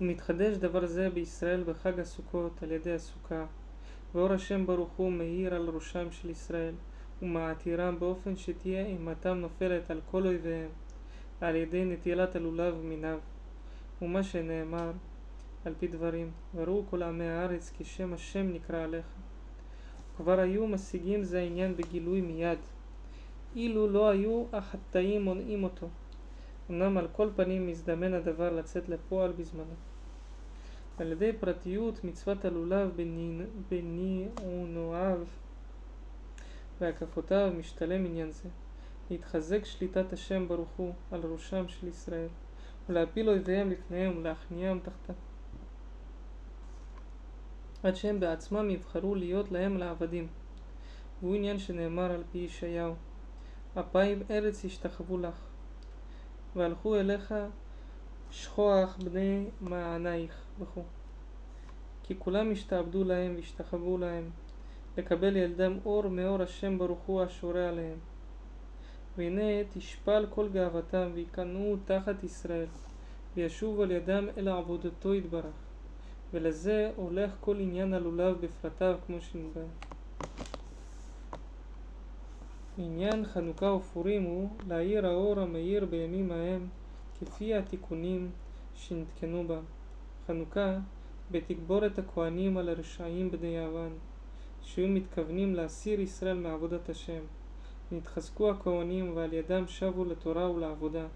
ומתחדש דבר זה בישראל בחג הסוכות על ידי הסוכה, ואור השם ברוך הוא מאיר על ראשם של ישראל, ומעתירם באופן שתהיה אימתם נופלת על כל אויביהם, על ידי נטילת הלולב מיניו. ומה שנאמר על פי דברים, וראו כל עמי הארץ כי שם השם נקרא עליך. כבר היו משיגים זה העניין בגילוי מיד, אילו לא היו החטאים מונעים אותו. אמנם על כל פנים מזדמן הדבר לצאת לפועל בזמנו. על ידי פרטיות מצוות הלולב בניעונועיו והקפותיו משתלם עניין זה. להתחזק שליטת השם ברוך הוא על ראשם של ישראל ולהפיל אויביהם לפניהם ולהכניעם תחתם עד שהם בעצמם יבחרו להיות להם לעבדים והוא עניין שנאמר על פי ישעיהו אפיים ארץ ישתחוו לך והלכו אליך שכוח בני מענייך וכו'. כי כולם השתעבדו להם והשתחוו להם, לקבל ילדם אור מאור השם ברוך הוא השורה עליהם. והנה תשפל כל גאוותם ויקנאו תחת ישראל וישובו על ידם אל עבודתו יתברך ולזה הולך כל עניין הלולב בפרטיו כמו שנדבר. עניין חנוכה ופורים הוא להאיר האור המאיר בימים ההם כפי התיקונים שנתקנו בה. חנוכה בתגבור את הכהנים על הרשעים בני יוון שהיו מתכוונים להסיר ישראל מעבודת השם. נתחזקו הכהנים ועל ידם שבו לתורה ולעבודה,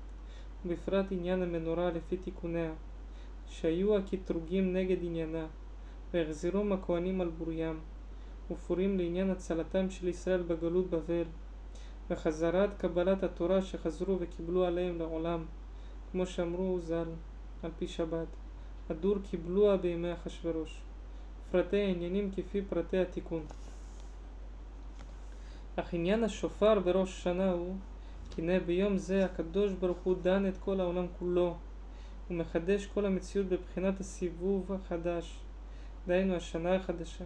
ובפרט עניין המנורה לפי תיקוניה, שהיו הקטרוגים נגד עניינה, והחזירום הכהנים על בוריים, ופורים לעניין הצלתם של ישראל בגלות בבל, וחזרת קבלת התורה שחזרו וקיבלו עליהם לעולם, כמו שאמרו ז"ל, על פי שבת, הדור קיבלוה בימי אחשורוש. פרטי העניינים כפי פרטי התיקון. אך עניין השופר בראש שנה הוא, כי הנה ביום זה הקדוש ברוך הוא דן את כל העולם כולו, ומחדש כל המציאות בבחינת הסיבוב החדש, דהיינו השנה החדשה.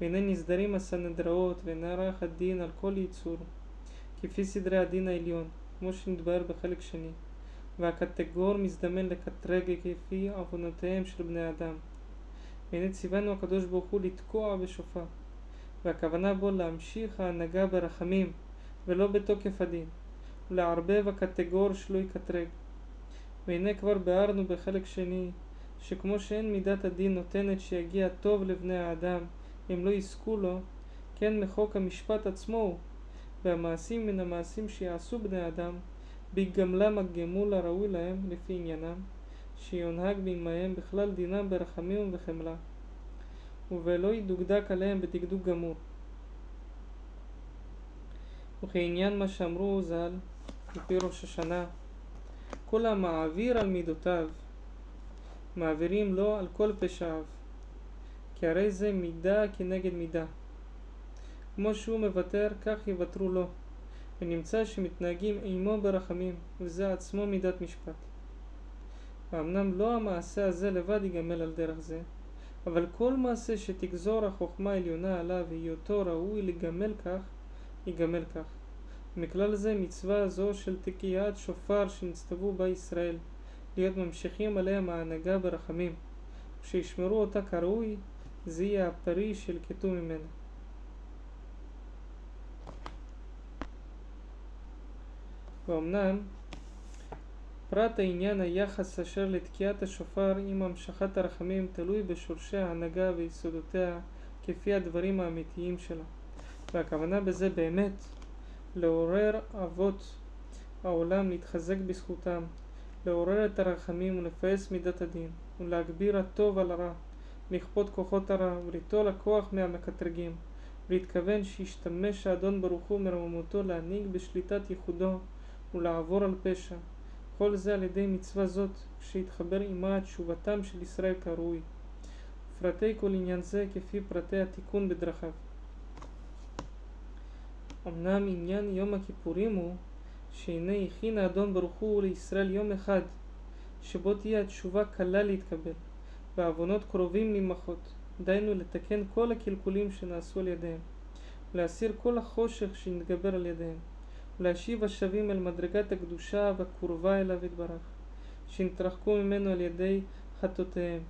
והנה נסדרים הסנהדראות ונערך הדין על כל יצור, כפי סדרי הדין העליון, כמו שנתבהר בחלק שני, והקטגור מזדמן לקטרג כפי עוונותיהם של בני אדם. והנה ציוונו הקדוש ברוך הוא לתקוע בשופר. והכוונה בו להמשיך ההנהגה ברחמים ולא בתוקף הדין, ולערבב הקטגור שלא יקטרג. והנה כבר ביארנו בחלק שני, שכמו שאין מידת הדין נותנת שיגיע טוב לבני האדם אם לא יזכו לו, כן מחוק המשפט עצמו הוא, והמעשים מן המעשים שיעשו בני אדם, בגמלם הגמול הראוי להם לפי עניינם, שיונהג בעמהם בכלל דינם ברחמים ובחמלה. ולא ידוקדק עליהם בדקדוק גמור. וכעניין מה שאמרו ז"ל, לפי ראש השנה, כל המעביר על מידותיו, מעבירים לו על כל פשעיו, כי הרי זה מידה כנגד מידה. כמו שהוא מוותר, כך יוותרו לו, ונמצא שמתנהגים עמו ברחמים, וזה עצמו מידת משפט. ואמנם לא המעשה הזה לבד ייגמל על דרך זה, אבל כל מעשה שתגזור החוכמה העליונה עליו והיותו ראוי לגמל כך, יגמל כך. מכלל זה מצווה זו של תקיעת שופר שנצטוו בה ישראל, להיות ממשיכים עליהם ההנהגה ברחמים, ושישמרו אותה כראוי, זה יהיה הפרי של כתוב ממנה. ואומנם פרט העניין היחס אשר לתקיעת השופר עם המשכת הרחמים תלוי בשורשי ההנהגה ויסודותיה כפי הדברים האמיתיים שלה. והכוונה בזה באמת לעורר אבות העולם להתחזק בזכותם, לעורר את הרחמים ולפעס מידת הדין, ולהגביר הטוב על הרע, לכפות כוחות הרע וליטול הכוח מהמקטרגים, ולהתכוון שישתמש האדון ברוך הוא מרוממותו להנהיג בשליטת ייחודו ולעבור על פשע, כל זה על ידי מצווה זאת, שהתחבר עמה תשובתם של ישראל כראוי. ופרטי כל עניין זה כפי פרטי התיקון בדרכיו. אמנם עניין יום הכיפורים הוא שהנה הכין האדון ברוך הוא לישראל יום אחד שבו תהיה התשובה קלה להתקבל והעוונות קרובים להימחות דהיינו לתקן כל הקלקולים שנעשו על ידיהם ולהסיר כל החושך שנתגבר על ידיהם ולהשיב השבים אל מדרגת הקדושה והקרובה אליו יתברך, שנתרחקו ממנו על ידי חטאותיהם.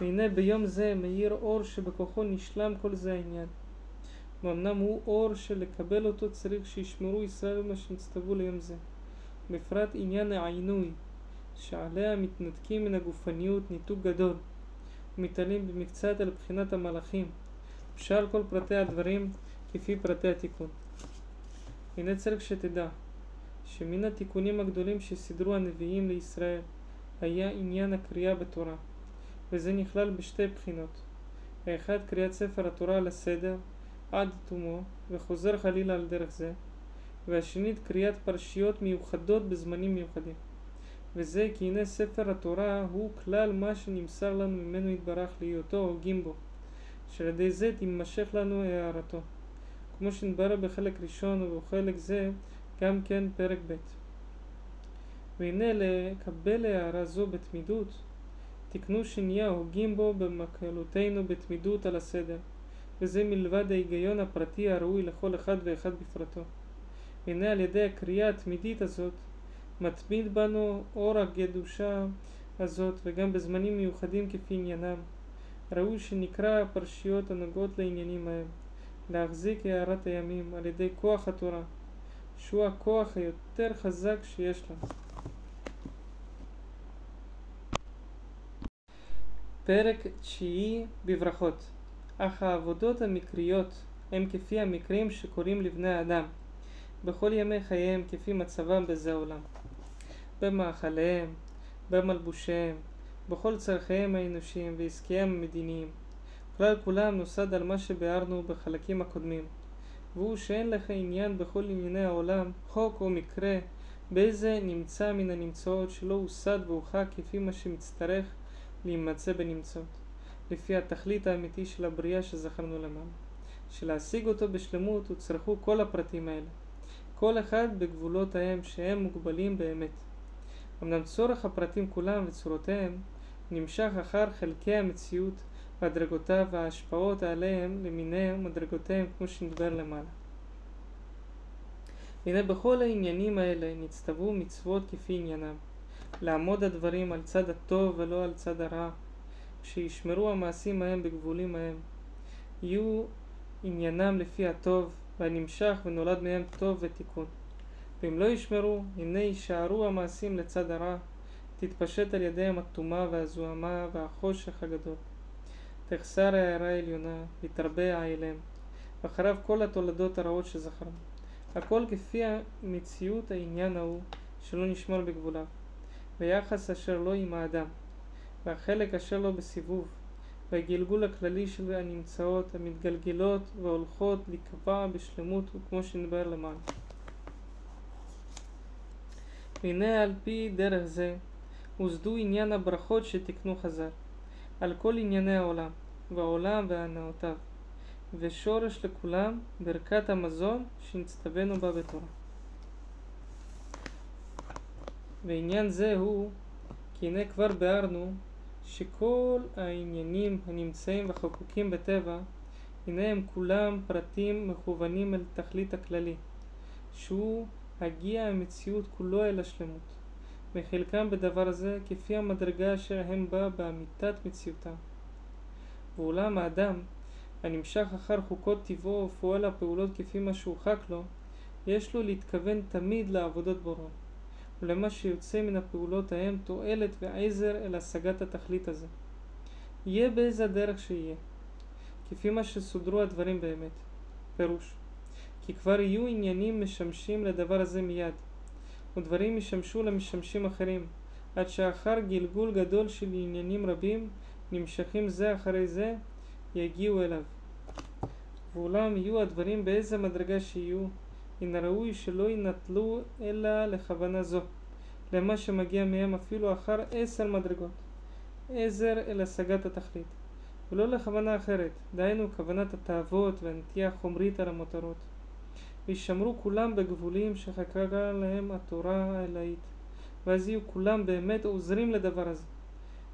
והנה ביום זה מאיר אור שבכוחו נשלם כל זה העניין. ואמנם הוא אור שלקבל אותו צריך שישמרו ישראל במה שנצטוו ליום זה. בפרט עניין העינוי, שעליה מתנתקים מן הגופניות ניתוק גדול, ומתעלים במקצת על בחינת המלאכים, ושאר כל פרטי הדברים כפי פרטי התיקון. הנה צריך שתדע שמן התיקונים הגדולים שסידרו הנביאים לישראל היה עניין הקריאה בתורה וזה נכלל בשתי בחינות. האחד קריאת ספר התורה על הסדר עד תומו וחוזר חלילה על דרך זה והשנית קריאת פרשיות מיוחדות בזמנים מיוחדים. וזה כי הנה ספר התורה הוא כלל מה שנמסר לנו ממנו יתברך להיותו הוגים בו שעל ידי זה תימשך לנו הערתו כמו שנתברר בחלק ראשון ובחלק זה גם כן פרק ב'. והנה לקבל הערה זו בתמידות, תקנו שנהיה הוגים בו במקלותינו בתמידות על הסדר, וזה מלבד ההיגיון הפרטי הראוי לכל אחד ואחד בפרטו. והנה על ידי הקריאה התמידית הזאת, מתמיד בנו אור הקדושה הזאת, וגם בזמנים מיוחדים כפי עניינם. ראוי שנקרא הפרשיות הנוגעות לעניינים ההם, להחזיק הערת הימים על ידי כוח התורה, שהוא הכוח היותר חזק שיש לנו. פרק תשיעי בברכות אך העבודות המקריות הם כפי המקרים שקורים לבני האדם בכל ימי חייהם כפי מצבם בזה עולם במאכליהם, במלבושיהם, בכל צרכיהם האנושיים ועסקיהם המדיניים. כלל כולם נוסד על מה שביארנו בחלקים הקודמים, והוא שאין לך עניין בכל ענייני העולם, חוק או מקרה, באיזה נמצא מן הנמצאות שלא הוסד והוכח כפי מה שמצטרך להימצא בנמצאות, לפי התכלית האמיתי של הבריאה שזכרנו למעלה. שלהשיג אותו בשלמות הוצרכו כל הפרטים האלה, כל אחד בגבולותיהם שהם מוגבלים באמת. אמנם צורך הפרטים כולם וצורותיהם נמשך אחר חלקי המציאות והדרגותיו וההשפעות עליהם למיניהם ומדרגותיהם כמו שנדבר למעלה. הנה בכל העניינים האלה נצטוו מצוות כפי עניינם, לעמוד הדברים על צד הטוב ולא על צד הרע, כשישמרו המעשים ההם בגבולים ההם, יהיו עניינם לפי הטוב והנמשך ונולד מהם טוב ותיקון. ואם לא ישמרו, הנה יישארו המעשים לצד הרע, תתפשט על ידיהם הטומאה והזוהמה והחושך הגדול. תחסר ההערה העליונה, ותרבה העילם, ואחריו כל התולדות הרעות שזכרנו. הכל כפי המציאות העניין ההוא, שלא נשמור בגבוליו, ויחס אשר לא עם האדם, והחלק אשר לא בסיבוב, והגלגול הכללי של הנמצאות, המתגלגלות והולכות לקבע בשלמות, כמו שנדבר למעלה. והנה על פי דרך זה הוסדו עניין הברכות שתיקנו חז"ל על כל ענייני העולם, והעולם והנאותיו, ושורש לכולם ברכת המזון שנצטווינו בה בתורה. ועניין זה הוא כי הנה כבר ביארנו שכל העניינים הנמצאים וחקוקים בטבע הנה הם כולם פרטים מכוונים אל תכלית הכללי שהוא הגיע המציאות כולו אל השלמות, וחלקם בדבר הזה כפי המדרגה אשר הם בה באמיתת מציאותם. ואולם האדם, הנמשך אחר חוקות טבעו ופועל הפעולות כפי מה שהוכח לו, יש לו להתכוון תמיד לעבודות בוראו, ולמה שיוצא מן הפעולות ההם תועלת ועזר אל השגת התכלית הזה. יהיה באיזה דרך שיהיה, כפי מה שסודרו הדברים באמת. פירוש כי כבר יהיו עניינים משמשים לדבר הזה מיד, ודברים ישמשו למשמשים אחרים, עד שאחר גלגול גדול של עניינים רבים, נמשכים זה אחרי זה, יגיעו אליו. ואולם יהיו הדברים באיזה מדרגה שיהיו, מן הראוי שלא ינטלו אלא לכוונה זו, למה שמגיע מהם אפילו אחר עשר מדרגות, עזר אל השגת התכלית, ולא לכוונה אחרת, דהיינו כוונת התאוות והנטייה החומרית על המותרות. וישמרו כולם בגבולים שחקרה להם התורה האלוהית, ואז יהיו כולם באמת עוזרים לדבר הזה,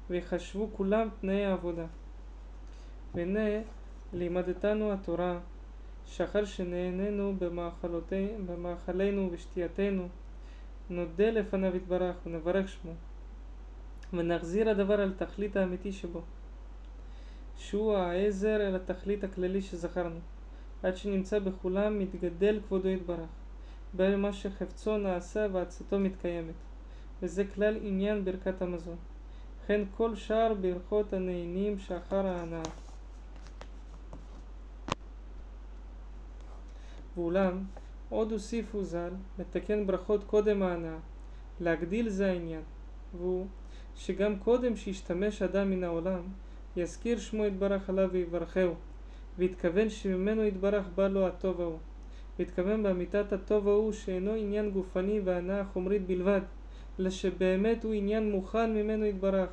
ויחשבו כולם תנאי העבודה. והנה לימדתנו התורה, שאחר שנהנינו במאכלנו ובשתייתנו, נודה לפניו יתברך ונברך שמו, ונחזיר הדבר על תכלית האמיתי שבו, שהוא העזר אל התכלית הכללי שזכרנו. עד שנמצא בכולם מתגדל כבודו יתברך. במה שחפצו נעשה ועצתו מתקיימת. וזה כלל עניין ברכת המזון. וכן כל שאר ברכות הנהנים שאחר ההנאה. ואולם, עוד הוסיפו ז"ל לתקן ברכות קודם ההנאה, להגדיל זה העניין, והוא שגם קודם שישתמש אדם מן העולם, יזכיר שמו יתברך עליו ויברכהו, והתכוון שממנו יתברך בא לו הטוב ההוא. והתכוון באמיתת הטוב ההוא שאינו עניין גופני והנאה חומרית בלבד, אלא שבאמת הוא עניין מוכן ממנו יתברך,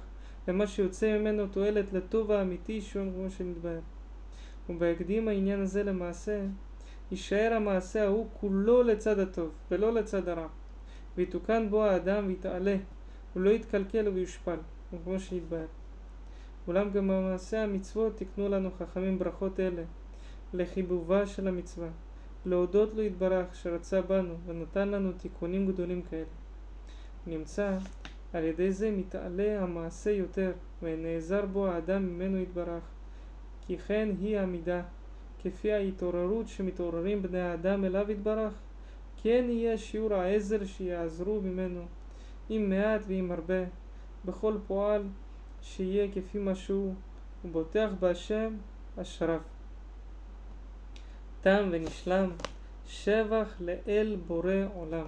למה שיוצא ממנו תועלת לטוב האמיתי שהוא כמו שנתבהר. ובהקדים העניין הזה למעשה, יישאר המעשה ההוא כולו לצד הטוב, ולא לצד הרע. ויתוקן בו האדם ויתעלה, ולא יתקלקל ויושפל, כמו שהתבהר. אולם גם במעשה המצוות תקנו לנו חכמים ברכות אלה, לחיבובה של המצווה, להודות לו יתברך שרצה בנו ונתן לנו תיקונים גדולים כאלה. נמצא על ידי זה מתעלה המעשה יותר ונעזר בו האדם ממנו יתברך. כי כן היא המידה כפי ההתעוררות שמתעוררים בני האדם אליו יתברך כן יהיה שיעור העזר שיעזרו ממנו אם מעט ואם הרבה בכל פועל שיהיה כפי מה שהוא ובוטח בהשם אשריו. תם ונשלם שבח לאל בורא עולם